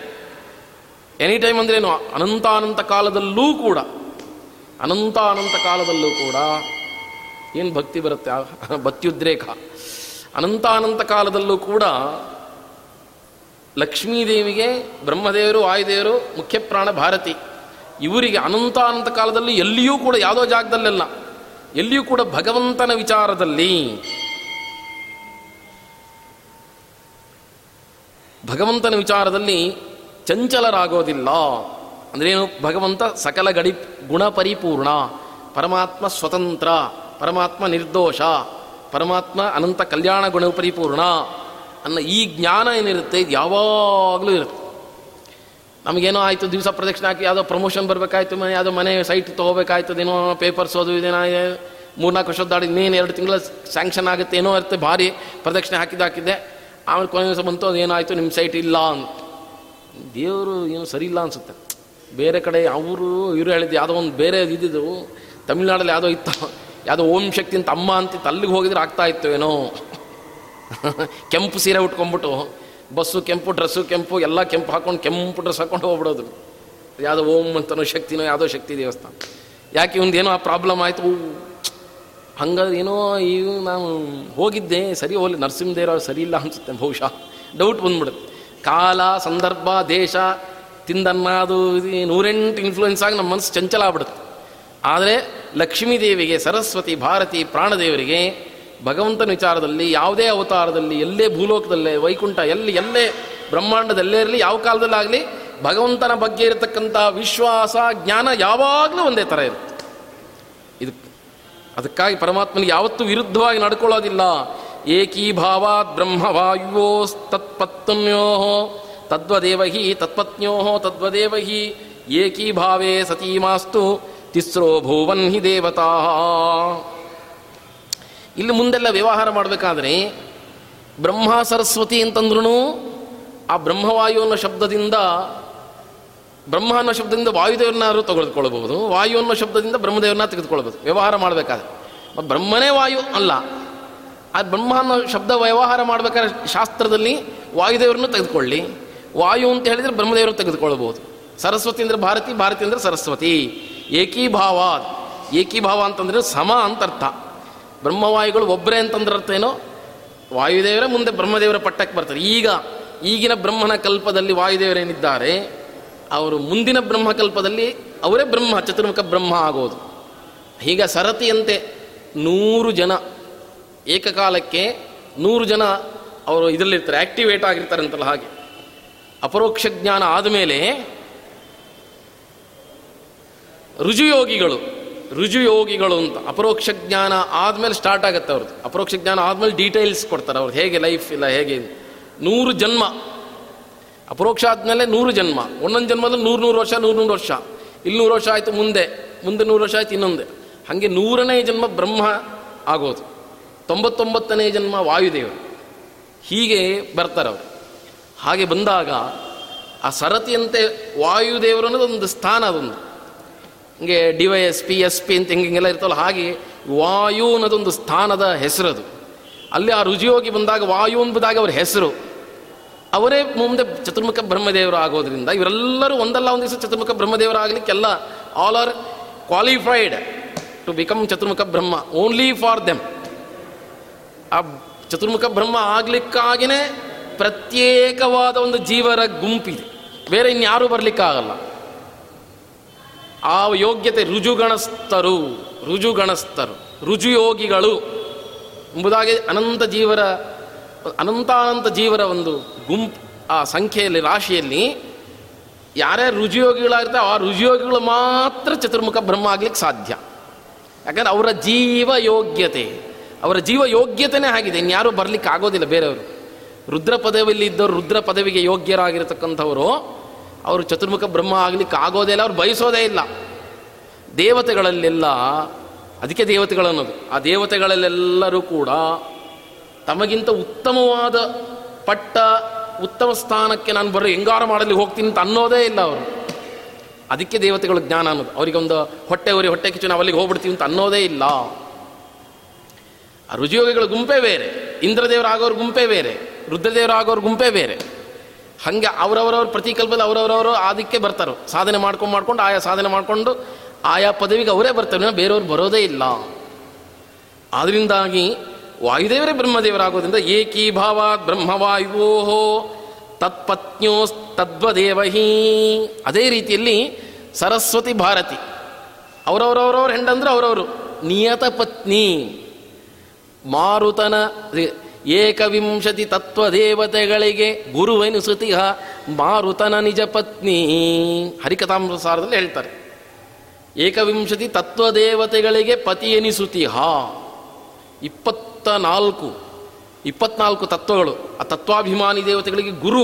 any time ಅಂದ್ರೇನು ಅನಂತಾನಂತ ಅನಂತ ಕಾಲದಲ್ಲೂ ಕೂಡ ಅನಂತ ಅನಂತ ಕಾಲದಲ್ಲೂ ಕೂಡ ಏನು ಭಕ್ತಿ ಬರುತ್ತೆ? ಭಕ್ತಿಯುದ್ರೇಕ ಅನಂತ ಅನಂತ ಕಾಲದಲ್ಲೂ ಕೂಡ ಲಕ್ಷ್ಮೀದೇವಿಗೆ, ಬ್ರಹ್ಮದೇವರು, ವಾಯುದೇವರು ಮುಖ್ಯ ಪ್ರಾಣ ಭಾರತಿ. ಇವರಿಗೆ ಅನಂತಾನಂತ ಅನಂತ ಕಾಲದಲ್ಲಿ ಎಲ್ಲಿಯೂ ಕೂಡ ಯಾವುದೋ ಜಾಗದಲ್ಲೆಲ್ಲ, ಎಲ್ಲಿಯೂ ಕೂಡ ಭಗವಂತನ ವಿಚಾರದಲ್ಲಿ ಭಗವಂತನ ವಿಚಾರದಲ್ಲಿ ಚಂಚಲರಾಗೋದಿಲ್ಲ. ಅಂದ್ರೇನು? ಭಗವಂತ ಸಕಲ ಗಡಿ ಗುಣ ಪರಿಪೂರ್ಣ. ಪರಮಾತ್ಮ ಸ್ವತಂತ್ರ. ಪರಮಾತ್ಮ ನಿರ್ದೋಷ. ಪರಮಾತ್ಮ ಅನಂತ ಕಲ್ಯಾಣ ಗುಣ ಪರಿಪೂರ್ಣ. ಅನ್ನೋ ಈ ಜ್ಞಾನ ಏನಿರುತ್ತೆ? ಇದು ಯಾವಾಗಲೂ ಇರುತ್ತೆ. ನಮಗೇನೋ ಆಯಿತು, ದಿವಸ ಪ್ರದಕ್ಷಿಣೆ ಹಾಕಿ ಯಾವುದೋ ಪ್ರಮೋಷನ್ ಬರಬೇಕಾಯ್ತು, ಮನೆ ಯಾವುದೋ ಮನೆ ಸೈಟ್ ತೊಗೋಬೇಕಾಯ್ತದೇನೋ ಪೇಪರ್ಸ್ ಓದು, ಇದೇನೋ ಮೂರ್ನಾಲ್ಕು ವರ್ಷದ ದಾಡಿ, ಇನ್ನೇನು ಎರಡು ತಿಂಗಳ ಸ್ಯಾಂಕ್ಷನ್ ಆಗುತ್ತೆ, ಏನೋ ಇರುತ್ತೆ, ಭಾರಿ ಪ್ರದಕ್ಷಿಣೆ ಹಾಕಿದ್ದು ಹಾಕಿದ್ದೆ. ಆಮೇಲೆ ಕೊನೆ ದಿವಸ ಬಂತು ಅದು ಏನಾಯಿತು ನಿಮ್ಮ ಸೈಟ್ ಇಲ್ಲ ಅಂತ. ದೇವರು ಏನು ಸರಿ ಇಲ್ಲ ಅನ್ಸುತ್ತೆ. ಬೇರೆ ಕಡೆ ಅವರು ಇವರು ಹೇಳಿದ್ದು ಯಾವುದೋ ಒಂದು ಬೇರೆ ಇದ್ದಿದ್ದು, ತಮಿಳ್ನಾಡಲ್ಲಿ ಯಾವುದೋ ಇತ್ತು, ಯಾವುದೋ ಓಂ ಶಕ್ತಿ ಅಂತ ಅಮ್ಮ ಅಂತಿತ್ತು ಅಲ್ಲಿಗೆ ಹೋಗಿದ್ರೆ ಆಗ್ತಾ ಇತ್ತು ಏನೋ. ಕೆಂಪು ಸೀರೆ ಉಟ್ಕೊಂಡ್ಬಿಟ್ಟು, ಬಸ್ಸು ಕೆಂಪು, ಡ್ರೆಸ್ಸು ಕೆಂಪು, ಎಲ್ಲ ಕೆಂಪು ಹಾಕ್ಕೊಂಡು ಕೆಂಪು ಡ್ರೆಸ್ ಹಾಕ್ಕೊಂಡು ಹೋಗ್ಬಿಡೋದು. ಯಾವುದೋ ಓಂ ಅಂತನೋ ಶಕ್ತಿನೋ ಯಾವುದೋ ಶಕ್ತಿ ದೇವಸ್ಥಾನ. ಯಾಕೆ ಏನೋ ಆ ಪ್ರಾಬ್ಲಮ್ ಆಯಿತು? ಹಂಗಾದ್ರೆ ಏನೋ ಈಗ ನಾನು ಹೋಗಿದ್ದೆ, ಸರಿ ಹೋಗಲಿ ನರಸಿಂಹದೇವ್ರ ಸರಿ ಇಲ್ಲ ಅನ್ಸುತ್ತೆ ಬಹುಶಃ. ಡೌಟ್ ಬಂದ್ಬಿಡುತ್ತೆ. ಕಾಲ, ಸಂದರ್ಭ, ದೇಶ, ತಿಂದನ್ನ ಇದು ನೂರೆಂಟು ಇನ್ಫ್ಲೂಯೆನ್ಸ್ ಆಗಿ ನಮ್ಮ ಮನಸ್ಸು ಚಂಚಲ ಆಗ್ಬಿಡುತ್ತೆ. ಆದರೆ ಲಕ್ಷ್ಮೀ ದೇವಿಗೆ ಸರಸ್ವತಿ, ಭಾರತಿ, ಪ್ರಾಣದೇವರಿಗೆ, ಭಗವಂತನ ವಿಚಾರದಲ್ಲಿ, ಯಾವುದೇ ಅವತಾರದಲ್ಲಿ, ಎಲ್ಲೇ ಭೂಲೋಕದಲ್ಲೇ, ವೈಕುಂಠ, ಎಲ್ಲಿ, ಎಲ್ಲೇ, ಬ್ರಹ್ಮಾಂಡದಲ್ಲೇ ಇರಲಿ, ಯಾವ ಕಾಲದಲ್ಲಾಗಲಿ, ಭಗವಂತನ ಬಗ್ಗೆ ಇರತಕ್ಕಂಥ ವಿಶ್ವಾಸ, ಜ್ಞಾನ ಯಾವಾಗಲೂ ಒಂದೇ ಥರ ಇರುತ್ತೆ. ಇದು ಅದಕ್ಕಾಗಿ ಪರಮಾತ್ಮನಿಗೆ ಯಾವತ್ತೂ ವಿರುದ್ಧವಾಗಿ ನಡ್ಕೊಳ್ಳೋದಿಲ್ಲ. ಏಕೀಭಾವಾತ್ ಬ್ರಹ್ಮವಾಯುವೋಸ್ತತ್ಪತ್ನ್ಯೋ ತದ್ವದೇವಹಿ ತದ್ವದೇವ ಹಿ ತತ್ಪತ್ನ್ಯೋ ತದ್ವದೇವಹಿ ಏಕೀಭಾವೇ ಸತೀಮಾಸ್ತು ತಿಸ್ರೋ ಭುವನ್ ಹಿ ದೇವತಾ. ಇಲ್ಲಿ ಮುಂದೆಲ್ಲ ವ್ಯವಹಾರ ಮಾಡಬೇಕಾದ್ರೆ ಬ್ರಹ್ಮ ಸರಸ್ವತಿ ಅಂತಂದ್ರೂ ಆ ಬ್ರಹ್ಮವಾಯು ಅನ್ನೋ ಶಬ್ದದಿಂದ ಬ್ರಹ್ಮ ಅನ್ನೋ ಶಬ್ದದಿಂದ ವಾಯುದೇವರನ್ನಾದ್ರೂ ತೆಗೆದುಕೊಳ್ಬಹುದು ವಾಯು ಅನ್ನೋ ಶಬ್ದದಿಂದ ಬ್ರಹ್ಮದೇವರನ್ನ ತೆಗೆದುಕೊಳ್ಬೋದು ವ್ಯವಹಾರ ಮಾಡಬೇಕಾದ್ರೆ. ಬ್ರಹ್ಮನೇ ವಾಯು ಅಲ್ಲ ಆ ಬ್ರಹ್ಮ ಅನ್ನೋ ಶಬ್ದ ವ್ಯವಹಾರ ಮಾಡಬೇಕಾದ್ರೆ ಶಾಸ್ತ್ರದಲ್ಲಿ ವಾಯುದೇವರನ್ನು ತೆಗೆದುಕೊಳ್ಳಿ. ವಾಯು ಅಂತ ಹೇಳಿದರೆ ಬ್ರಹ್ಮದೇವರು ತೆಗೆದುಕೊಳ್ಳಬಹುದು ಸರಸ್ವತಿ ಅಂದರೆ ಭಾರತಿ ಭಾರತಿ ಅಂದರೆ ಸರಸ್ವತಿ. ಏಕೀಭಾವ ಏಕೀಭಾವ ಅಂತಂದರೆ ಸಮ ಅಂತ ಅರ್ಥ. ಬ್ರಹ್ಮವಾಯುಗಳು ಒಬ್ಬರೇ ಅಂತಂದ್ರೆ ಅರ್ಥ ಏನೋ? ವಾಯುದೇವರೇ ಮುಂದೆ ಬ್ರಹ್ಮದೇವರ ಪಟ್ಟಕ್ಕೆ ಬರ್ತಾರೆ. ಈಗ, ಈಗಿನ ಬ್ರಹ್ಮನ ಕಲ್ಪದಲ್ಲಿ ವಾಯುದೇವರೇನಿದ್ದಾರೆ? ಅವರು ಮುಂದಿನ ಬ್ರಹ್ಮಕಲ್ಪದಲ್ಲಿ ಅವರೇ ಬ್ರಹ್ಮ, ಚತುರ್ಮುಖ ಬ್ರಹ್ಮ ಆಗೋದು. ಈಗ ಸರತಿಯಂತೆ ನೂರು ಜನ ಏಕಕಾಲಕ್ಕೆ ನೂರು ಜನ ಅವರು ಇದರಲ್ಲಿರ್ತಾರೆ ಆಕ್ಟಿವೇಟ್ ಆಗಿರ್ತಾರೆ ಅಂತಲ್ಲ ಹಾಗೆ. ಅಪರೋಕ್ಷ ಜ್ಞಾನ ಆದಮೇಲೆ ರುಜುಯೋಗಿಗಳು ರುಜುಯೋಗಿಗಳು ಅಂತ, ಅಪರೋಕ್ಷ ಜ್ಞಾನ ಆದಮೇಲೆ ಸ್ಟಾರ್ಟ್ ಆಗುತ್ತೆ ಅವ್ರದ್ದು. ಅಪರೋಕ್ಷ ಜ್ಞಾನ ಆದಮೇಲೆ ಡೀಟೇಲ್ಸ್ ಕೊಡ್ತಾರೆ ಅವ್ರದ್ದು, ಹೇಗೆ ಲೈಫ್ ಇಲ್ಲ, ಹೇಗೆ ನೂರು ಜನ್ಮ. ಅಪರೋಕ್ಷ ಆದಮೇಲೆ ನೂರು ಜನ್ಮ. ಒಂದೊಂದು ಜನ್ಮದಲ್ಲಿ ನೂರು ನೂರು ವರ್ಷ, ನೂರು ನೂರು ವರ್ಷ. ಇಲ್ಲಿ ನೂರು ವರ್ಷ ಆಯಿತು ಮುಂದೆ ಮುಂದೆ ನೂರು ವರ್ಷ ಆಯ್ತು ಇನ್ನೊಂದೆ. ಹಾಗೆ ನೂರನೇ ಜನ್ಮ ಬ್ರಹ್ಮ ಆಗೋದು. ತೊಂಬತ್ತೊಂಬತ್ತನೇ ಜನ್ಮ ವಾಯುದೇವರು. ಹೀಗೆ ಬರ್ತಾರೆ ಅವರು. ಹಾಗೆ ಬಂದಾಗ ಆ ಸರತಿಯಂತೆ ವಾಯುದೇವರು ಅನ್ನೋದು ಒಂದು ಸ್ಥಾನ ಅದೊಂದು. ಹಿಂಗೆ D Y S, P S P ಅಂತ ಹಿಂಗೆ ಹಿಂಗೆಲ್ಲ ಇರ್ತಲ್ಲ ಹಾಗೆ ವಾಯು ಅನ್ನೋದೊಂದು ಸ್ಥಾನದ ಹೆಸರದು ಅಲ್ಲಿ ಆ ರುಜಿಯೋಗಿ ಬಂದಾಗ ವಾಯು ಅನ್ಬಿದಾಗ ಅವ್ರ ಹೆಸರು. ಅವರೇ ಮುಂದೆ ಚತುರ್ಮುಖ ಬ್ರಹ್ಮದೇವರು ಆಗೋದ್ರಿಂದ ಇವರೆಲ್ಲರೂ ಒಂದಲ್ಲ ಒಂದು ದಿವಸ ಚತುರ್ಮುಖ ಬ್ರಹ್ಮದೇವರು ಆಗಲಿಕ್ಕೆಲ್ಲ all are qualified to become Chaturmukha Brahma only for them ಆ ಚತುರ್ಮುಖ ಬ್ರಹ್ಮ ಆಗ್ಲಿಕ್ಕಾಗಿನೇ ಪ್ರತ್ಯೇಕವಾದ ಒಂದು ಜೀವರ ಗುಂಪಿದೆ. ಬೇರೆ ಇನ್ಯಾರೂ ಬರಲಿಕ್ಕಾಗಲ್ಲ. ಆ ಯೋಗ್ಯತೆ ರುಜುಗಣಸ್ಥರು ರುಜುಗಣಸ್ಥರು, ರುಜುಯೋಗಿಗಳು ಎಂಬುದಾಗಿ ಅನಂತ ಜೀವರ, ಅನಂತಾನಂತ ಜೀವರ ಒಂದು ಗುಂಪು ಆ ಸಂಖ್ಯೆಯಲ್ಲಿ, ರಾಶಿಯಲ್ಲಿ ಯಾರ್ಯಾರು ರುಜುಯೋಗಿಗಳಾಗಿರ್ತಾರೆ ಆ ರುಜುಯೋಗಿಗಳು ಮಾತ್ರ ಚತುರ್ಮುಖ ಬ್ರಹ್ಮ ಆಗ್ಲಿಕ್ಕೆ ಸಾಧ್ಯ. ಯಾಕಂದ್ರೆ ಅವರ ಜೀವ ಯೋಗ್ಯತೆ ಅವರ ಜೀವ ಯೋಗ್ಯತೆನೇ ಆಗಿದೆ. ಇನ್ಯಾರೂ ಬರಲಿಕ್ಕೆ ಆಗೋದಿಲ್ಲ ಬೇರೆಯವರು. ರುದ್ರ ಪದವಿಯಲ್ಲಿ ಇದ್ದವರು ರುದ್ರ ಪದವಿಗೆ ಯೋಗ್ಯರಾಗಿರತಕ್ಕಂಥವರು, ಅವರು ಚತುರ್ಮುಖ ಬ್ರಹ್ಮ ಆಗಲಿಕ್ಕೆ ಆಗೋದೇ ಇಲ್ಲ, ಅವ್ರು ಬಯಸೋದೇ ಇಲ್ಲ. ದೇವತೆಗಳಲ್ಲೆಲ್ಲ, ಅದಕ್ಕೆ ದೇವತೆಗಳು ಅನ್ನೋದು. ಆ ದೇವತೆಗಳಲ್ಲೆಲ್ಲರೂ ಕೂಡ ತಮಗಿಂತ ಉತ್ತಮವಾದ ಪಟ್ಟ, ಉತ್ತಮ ಸ್ಥಾನಕ್ಕೆ ನಾನು ಬರೋ ಹೆಂಗಾರ ಮಾಡಲಿ ಹೋಗ್ತೀನಿ ಅಂತ ಅನ್ನೋದೇ ಇಲ್ಲ ಅವರು. ಅದಕ್ಕೆ ದೇವತೆಗಳು ಜ್ಞಾನ ಅನ್ನೋದು. ಅವರಿಗೆ ಒಂದು ಹೊಟ್ಟೆ ಉರಿ, ಹೊಟ್ಟೆ ಕಿಚ್ಚು ನಾವು ಅಲ್ಲಿಗೆ ಹೋಗ್ಬಿಡ್ತೀವಿ ಅಂತ ಅನ್ನೋದೇ ಇಲ್ಲ. ಆ ರುಜಿಯೋಗಿಗಳ ಗುಂಪೇ ಬೇರೆ ಇಂದ್ರದೇವರು ಆಗೋರ ಗುಂಪೇ ಬೇರೆ ರುದ್ರದೇವರು ಆಗೋರ ಗುಂಪೇ ಬೇರೆ. ಹಾಗೆ ಅವರವರವ್ರ ಪ್ರತಿಕಲ್ಪದಲ್ಲಿ ಅವರವರವರು ಅದಕ್ಕೆ ಬರ್ತಾರೆ. ಸಾಧನೆ ಮಾಡ್ಕೊಂಡು ಮಾಡ್ಕೊಂಡು ಆಯಾ ಸಾಧನೆ ಮಾಡಿಕೊಂಡು ಆಯಾ ಪದವಿಗೆ ಅವರೇ ಬರ್ತಾರೆ. ಬೇರೆಯವ್ರು ಬರೋದೇ ಇಲ್ಲ. ಆದ್ರಿಂದಾಗಿ ವಾಯುದೇವರೇ ಬ್ರಹ್ಮದೇವರಾಗೋದ್ರಿಂದ ಏಕೀಭಾವ ಬ್ರಹ್ಮವಾಯುವೋಹೋ ತತ್ಪತ್ನ್ಯೋ ತದ್ವದೇವಹಿ. ಅದೇ ರೀತಿಯಲ್ಲಿ ಸರಸ್ವತಿ ಭಾರತಿ. ಅವರವರವರವ್ರ ಹೆಂಡಂದ್ರೆ ಅವರವರು. ನಿಯತ ಪತ್ನಿ ಮಾರುತನ ಏಕವಿಂಶತಿ ತತ್ವದೇವತೆಗಳಿಗೆ ಗುರುವೆನಿಸುತಿಹ ಮಾರುತನ ನಿಜ ಪತ್ನಿ. ಹರಿಕಥಾಮೃತಸಾರದಲ್ಲಿ ಹೇಳ್ತಾರೆ. ಏಕವಿಂಶತಿ ತತ್ವದೇವತೆಗಳಿಗೆ ಪತಿ ಎನಿಸುತಿಹ ಇಪ್ಪತ್ತ ನಾಲ್ಕು ಇಪ್ಪತ್ನಾಲ್ಕು ತತ್ವಗಳು. ಆ ತತ್ವಾಭಿಮಾನಿ ದೇವತೆಗಳಿಗೆ ಗುರು,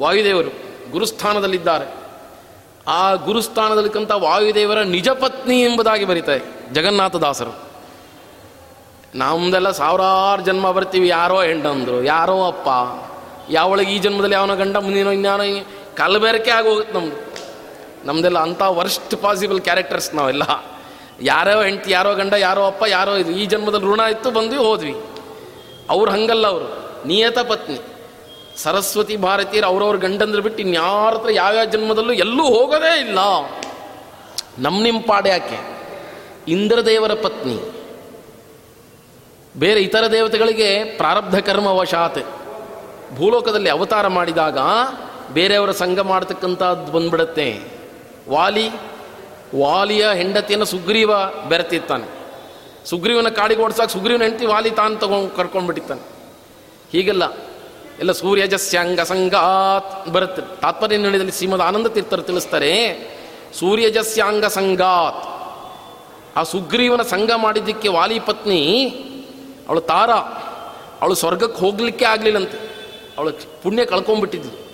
ವಾಯುದೇವರು, ಗುರುಸ್ಥಾನದಲ್ಲಿದ್ದಾರೆ. ಆ ಗುರುಸ್ಥಾನದಲ್ಲಿಕ್ಕಂಥ ವಾಯುದೇವರ ನಿಜ ಪತ್ನಿ ಎಂಬುದಾಗಿ ಬರೀತಾರೆ ಜಗನ್ನಾಥದಾಸರು ನಮ್ದೆಲ್ಲ ಸಾವಿರಾರು ಜನ್ಮ ಬರ್ತೀವಿ, ಯಾರೋ ಹೆಂಡಂದ್ರು, ಯಾರೋ ಅಪ್ಪ. ಯಾವಳಿಗೆ ಈ ಜನ್ಮದಲ್ಲಿ ಯಾವನೋ ಗಂಡ, ಮುಂದಿನ ಇನ್ಯಾನೋ ಕಲಬೆರಕೆ ಆಗೋಗುತ್ತೆ ನಮ್ದು. ನಮ್ದೆಲ್ಲ ಅಂಥ ವರ್ಸ್ಟ್ ಪಾಸಿಬಲ್ ಕ್ಯಾರೆಕ್ಟರ್ಸ್ ನಾವೆಲ್ಲ. ಯಾರೋ ಹೆಂಡ್ತಿ, ಯಾರೋ ಗಂಡ, ಯಾರೋ ಅಪ್ಪ, ಯಾರೋ ಇದು. ಈ ಜನ್ಮದಲ್ಲಿ ಋಣ ಇತ್ತು, ಬಂದ್ವಿ, ಹೋದ್ವಿ. ಅವ್ರು ಹಂಗಲ್ಲ ಅವರು. ನಿಯತ ಪತ್ನಿ. ಸರಸ್ವತಿ ಭಾರತೀಯರು ಅವ್ರವ್ರ ಗಂಡಂದ್ರೆ ಬಿಟ್ಟು ಇನ್ಯಾರ ಹತ್ರ ಯಾವ್ಯಾವ ಜನ್ಮದಲ್ಲೂ ಎಲ್ಲೂ ಹೋಗೋದೇ ಇಲ್ಲ. ನಮ್ಮ ನಿಮ್ಮ ಪಾಡ್ಯಾಕೆ? ಇಂದ್ರದೇವರ ಪತ್ನಿ. ಬೇರೆ ಇತರ ದೇವತೆಗಳಿಗೆ ಪ್ರಾರಬ್ಧ ಕರ್ಮ ವಶಾತ್. ಭೂಲೋಕದಲ್ಲಿ ಅವತಾರ ಮಾಡಿದಾಗ ಬೇರೆಯವರ ಸಂಘ ಮಾಡತಕ್ಕಂಥದ್ದು ಬಂದ್ಬಿಡತ್ತೆ. ವಾಲಿ, ವಾಲಿಯ ಹೆಂಡತಿಯನ್ನು ಸುಗ್ರೀವ ಬೆರೆತಿರ್ತಾನೆ. ಸುಗ್ರೀವನ ಕಾಡಿಗೆ ಓಡಿಸಾಕ ಸುಗ್ರೀವನ ಹೆಂಡತಿ ವಾಲಿ ತಾನು ತಗೊಂಡು ಕರ್ಕೊಂಡ್ಬಿಟ್ಟಿರ್ತಾನೆ. ಹೀಗೆಲ್ಲ ಎಲ್ಲ ಸೂರ್ಯಜಸ್ಯಾಂಗ ಸಂಗಾತ್ ಬರುತ್ತೆ. ತಾತ್ಪರ್ಯ ನಿರ್ಣಯದಲ್ಲಿ ಸೀಮದ ಆನಂದ ತೀರ್ಥರು ತಿಳಿಸ್ತಾರೆ, ಸೂರ್ಯಜಸ್ಯಾಂಗ ಸಂಗಾತ್. ಆ ಸುಗ್ರೀವನ ಸಂಘ ಮಾಡಿದ್ದಕ್ಕೆ ವಾಲಿ ಪತ್ನಿ ಅವಳು ತಾರ. ಅವಳು ಸ್ವರ್ಗಕ್ಕೆ ಹೋಗಲಿಕ್ಕೆ ಆಗಲಿಲ್ಲಂತೆ. ಅವಳು ಪುಣ್ಯ ಕಳ್ಕೊಂಡ್ಬಿಟ್ಟಿದ್ಲು.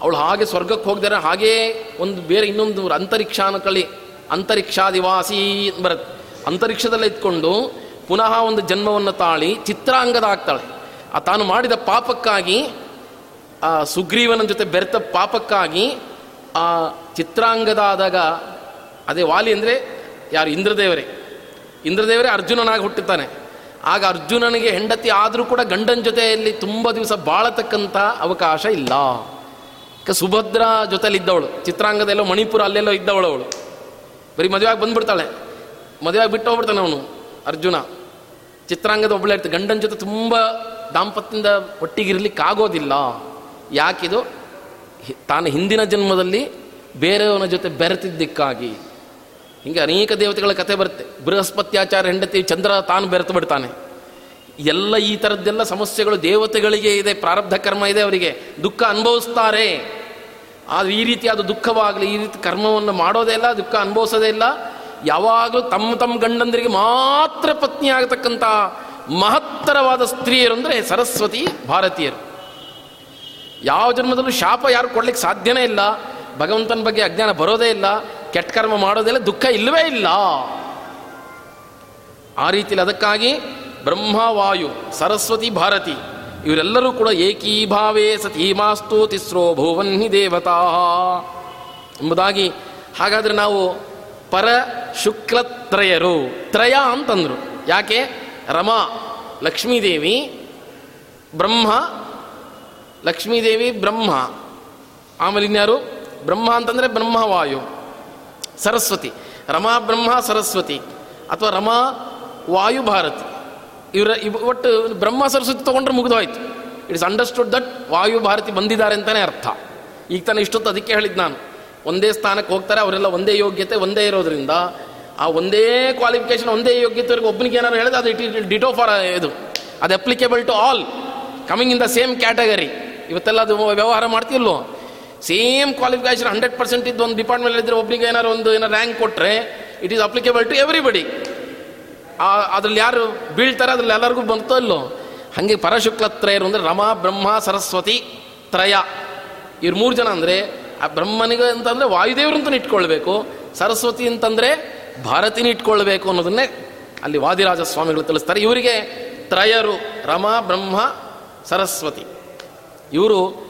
ಅವಳು ಹಾಗೆ ಸ್ವರ್ಗಕ್ಕೆ ಹೋಗ್ದಾರೆ ಹಾಗೇ ಒಂದು ಬೇರೆ ಇನ್ನೊಂದು ಅಂತರಿಕ್ಷ ಕಳಿ, ಅಂತರಿಕ್ಷಾದಿವಾಸಿ ಬರುತ್ತೆ. ಅಂತರಿಕ್ಷದಲ್ಲಿ ಇದ್ಕೊಂಡು ಪುನಃ ಒಂದು ಜನ್ಮವನ್ನು ತಾಳಿ ಚಿತ್ರಾಂಗದ ಆಗ್ತಾಳೆ. ಆ ತಾನು ಮಾಡಿದ ಪಾಪಕ್ಕಾಗಿ, ಆ ಸುಗ್ರೀವನ ಜೊತೆ ಬೆರೆತ ಪಾಪಕ್ಕಾಗಿ, ಆ ಚಿತ್ರಾಂಗದ ಆದಾಗ ಅದೇ ವಾಲಿ ಅಂದರೆ ಯಾರು? ಇಂದ್ರದೇವರೇ. ಇಂದ್ರದೇವರೇ ಅರ್ಜುನನಾಗಿ ಹುಟ್ಟುತ್ತಾನೆ ಆಗ ಅರ್ಜುನನಿಗೆ ಹೆಂಡತಿ ಆದರೂ ಕೂಡ ಗಂಡನ ಜೊತೆಯಲ್ಲಿ ತುಂಬ ದಿವಸ ಬಾಳತಕ್ಕಂಥ ಅವಕಾಶ ಇಲ್ಲ. ಸುಭದ್ರ ಜೊತೆಲಿದ್ದವಳು, ಚಿತ್ರಾಂಗದೆಲ್ಲೋ ಮಣಿಪುರ ಅಲ್ಲೆಲ್ಲೋ ಇದ್ದವಳು ಅವಳು. ಬರೀ ಮದುವೆಯಾಗಿ ಬಂದ್ಬಿಡ್ತಾಳೆ. ಮದುವೆಯಾಗಿ ಬಿಟ್ಟು ಹೋಗ್ಬಿಡ್ತಾನೆ ಅವನು, ಅರ್ಜುನ. ಚಿತ್ರಾಂಗದ ಒಬ್ಬಳೇ ಇರ್ತದೆ ಗಂಡನ ಜೊತೆ ತುಂಬ ದಾಂಪತ್ಯದಿಂದ ಒಟ್ಟಿಗಿರ್ಲಿಕ್ಕೆ ಆಗೋದಿಲ್ಲ ಯಾಕಿದು ತಾನು ಹಿಂದಿನ ಜನ್ಮದಲ್ಲಿ ಬೇರೆಯವನ ಜೊತೆ ಬೆರೆತಿದ್ದಕ್ಕಾಗಿ. ಹಿಂಗೆ ಅನೇಕ ದೇವತೆಗಳ ಕಥೆ ಬರುತ್ತೆ. ಬೃಹಸ್ಪತ್ಯಾಚಾರ ಹೆಂಡತಿ ಚಂದ್ರ ತಾನು ಬೆರೆತು ಬಿಡ್ತಾನೆ. ಎಲ್ಲ ಈ ಥರದ್ದೆಲ್ಲ ಸಮಸ್ಯೆಗಳು ದೇವತೆಗಳಿಗೆ ಇದೆ, ಪ್ರಾರಬ್ಧ ಕರ್ಮ ಇದೆ ಅವರಿಗೆ. ದುಃಖ ಅನುಭವಿಸ್ತಾರೆ. ಆದರೆ ಈ ರೀತಿಯಾದ ದುಃಖವಾಗಲಿ, ಈ ರೀತಿ ಕರ್ಮವನ್ನು ಮಾಡೋದೇ ಇಲ್ಲ, ದುಃಖ ಅನುಭವಿಸೋದೇ ಇಲ್ಲ. ಯಾವಾಗಲೂ ತಮ್ಮ ತಮ್ಮ ಗಂಡಂದರಿಗೆ ಮಾತ್ರ ಪತ್ನಿ ಆಗತಕ್ಕಂಥ ಮಹತ್ತರವಾದ ಸ್ತ್ರೀಯರು ಅಂದರೆ ಸರಸ್ವತಿ ಭಾರತೀಯರು. ಯಾವ ಜನ್ಮದಲ್ಲೂ ಶಾಪ ಯಾರು ಕೊಡ್ಲಿಕ್ಕೆ ಸಾಧ್ಯನೇ ಇಲ್ಲ. ಭಗವಂತನ ಬಗ್ಗೆ ಅಜ್ಞಾನ ಬರೋದೇ ಇಲ್ಲ. ಕೆಟ್ಟ ಕರ್ಮ ಮಾಡೋದೆಲ್ಲ, ದುಃಖ ಇಲ್ಲವೇ ಇಲ್ಲ. ಆ ರೀತಿಯಲ್ಲಿ ಅದಕ್ಕಾಗಿ ಬ್ರಹ್ಮ, ವಾಯು, ಸರಸ್ವತಿ, ಭಾರತಿ, ಇವರೆಲ್ಲರೂ ಕೂಡ ಏಕೀಭಾವೇ ಸತೀಮಾಸ್ತು ತಿಸ್ರೋ ಭುವನ್ಹಿ ದೇವತಾ. ಎಂಬುದಾಗಿ ಹಾಗಾದರೆ ನಾವು ಪರ ಶುಕ್ಲತ್ರಯರು, ತ್ರಯ ಅಂತಂದರು. ಯಾಕೆ? ರಮಾ, ಲಕ್ಷ್ಮೀದೇವಿ, ಬ್ರಹ್ಮ ಲಕ್ಷ್ಮೀದೇವಿ, ಬ್ರಹ್ಮ. ಆಮೇಲೆ ಇನ್ಯಾರು ಬ್ರಹ್ಮ ಅಂತಂದರೆ ಬ್ರಹ್ಮವಾಯು ಸರಸ್ವತಿ, ರಮಾ ಬ್ರಹ್ಮ ಸರಸ್ವತಿ ಅಥವಾ ರಮಾ ವಾಯು ಭಾರತಿ. ಇವರ ಇವ ಒಟ್ಟು ಬ್ರಹ್ಮ ಸರಸ್ವತಿ ತೊಗೊಂಡ್ರೆ ಮುಗಿದೋಯ್ತು. It's understood that Vayu Bharati ಬಂದಿದ್ದಾರೆ ಅಂತಲೇ ಅರ್ಥ. ಈಗ ತಾನೇ ಇಷ್ಟೊತ್ತು ಅದಕ್ಕೆ ಹೇಳಿದ್ದು ನಾನು. ಒಂದೇ ಸ್ಥಾನಕ್ಕೆ ಹೋಗ್ತಾರೆ, ಅವರೆಲ್ಲ ಒಂದೇ ಯೋಗ್ಯತೆ, ಒಂದೇ ಇರೋದ್ರಿಂದ ಆ ಒಂದೇ ಕ್ವಾಲಿಫಿಕೇಶನ್ ಒಂದೇ ಯೋಗ್ಯತೆವರೆಗೆ ಒಬ್ಬನಿಗೆ ಏನಾದ್ರು ಹೇಳಿದ್ರೆ ಅದು ಇಟ್ ಇಟ್ ಡಿಟೋ ಫಾರ್ ಇದು. ಅದು applicable to all coming in the same category ಇವತ್ತೆಲ್ಲ ಅದು ವ್ಯವಹಾರ ಮಾಡ್ತಿಲ್ವೋ ಸೇಮ್ ಕ್ವಾಲಿಫಿಕೇಶನ್ ಹಂಡ್ರೆಡ್ ಪರ್ಸೆಂಟ್ ಇದ್ದು ಒಂದು ಡಿಪಾರ್ಟ್ಮೆಂಟ್ ಇದ್ದರೆ ಒಬ್ಬರಿಗೆ ಏನಾರು ಒಂದು ಏನೋ ರ್ಯಾಂಕ್ ಕೊಟ್ಟರೆ it is applicable to everybody ಅದ್ರಲ್ಲಿ ಯಾರು ಬೀಳ್ತಾರೆ, ಅದ್ರಲ್ಲಿ ಎಲ್ಲರಿಗೂ ಬಂತೋ ಇಲ್ಲೋ? ಹಾಗೆ ಪರಶುಕ್ಲತ್ರಯರು ಅಂದರೆ ರಮಾ, ಬ್ರಹ್ಮ, ಸರಸ್ವತಿ, ತ್ರಯ. ಇವ್ರು ಮೂರು ಜನ ಅಂದರೆ, ಆ ಬ್ರಹ್ಮನಿಗೆ ಅಂತಂದರೆ ವಾಯುದೇವರು ಅಂತ ಇಟ್ಕೊಳ್ಬೇಕು, ಸರಸ್ವತಿ ಅಂತಂದರೆ ಭಾರತಿನ ಇಟ್ಕೊಳ್ಬೇಕು ಅನ್ನೋದನ್ನೇ ಅಲ್ಲಿ ವಾದಿರಾಜ ಸ್ವಾಮಿಗಳು ತಿಳಿಸ್ತಾರೆ. ಇವರಿಗೆ ತ್ರಯರು ರಮಾ, ಬ್ರಹ್ಮ, ಸರಸ್ವತಿ. ಇವರು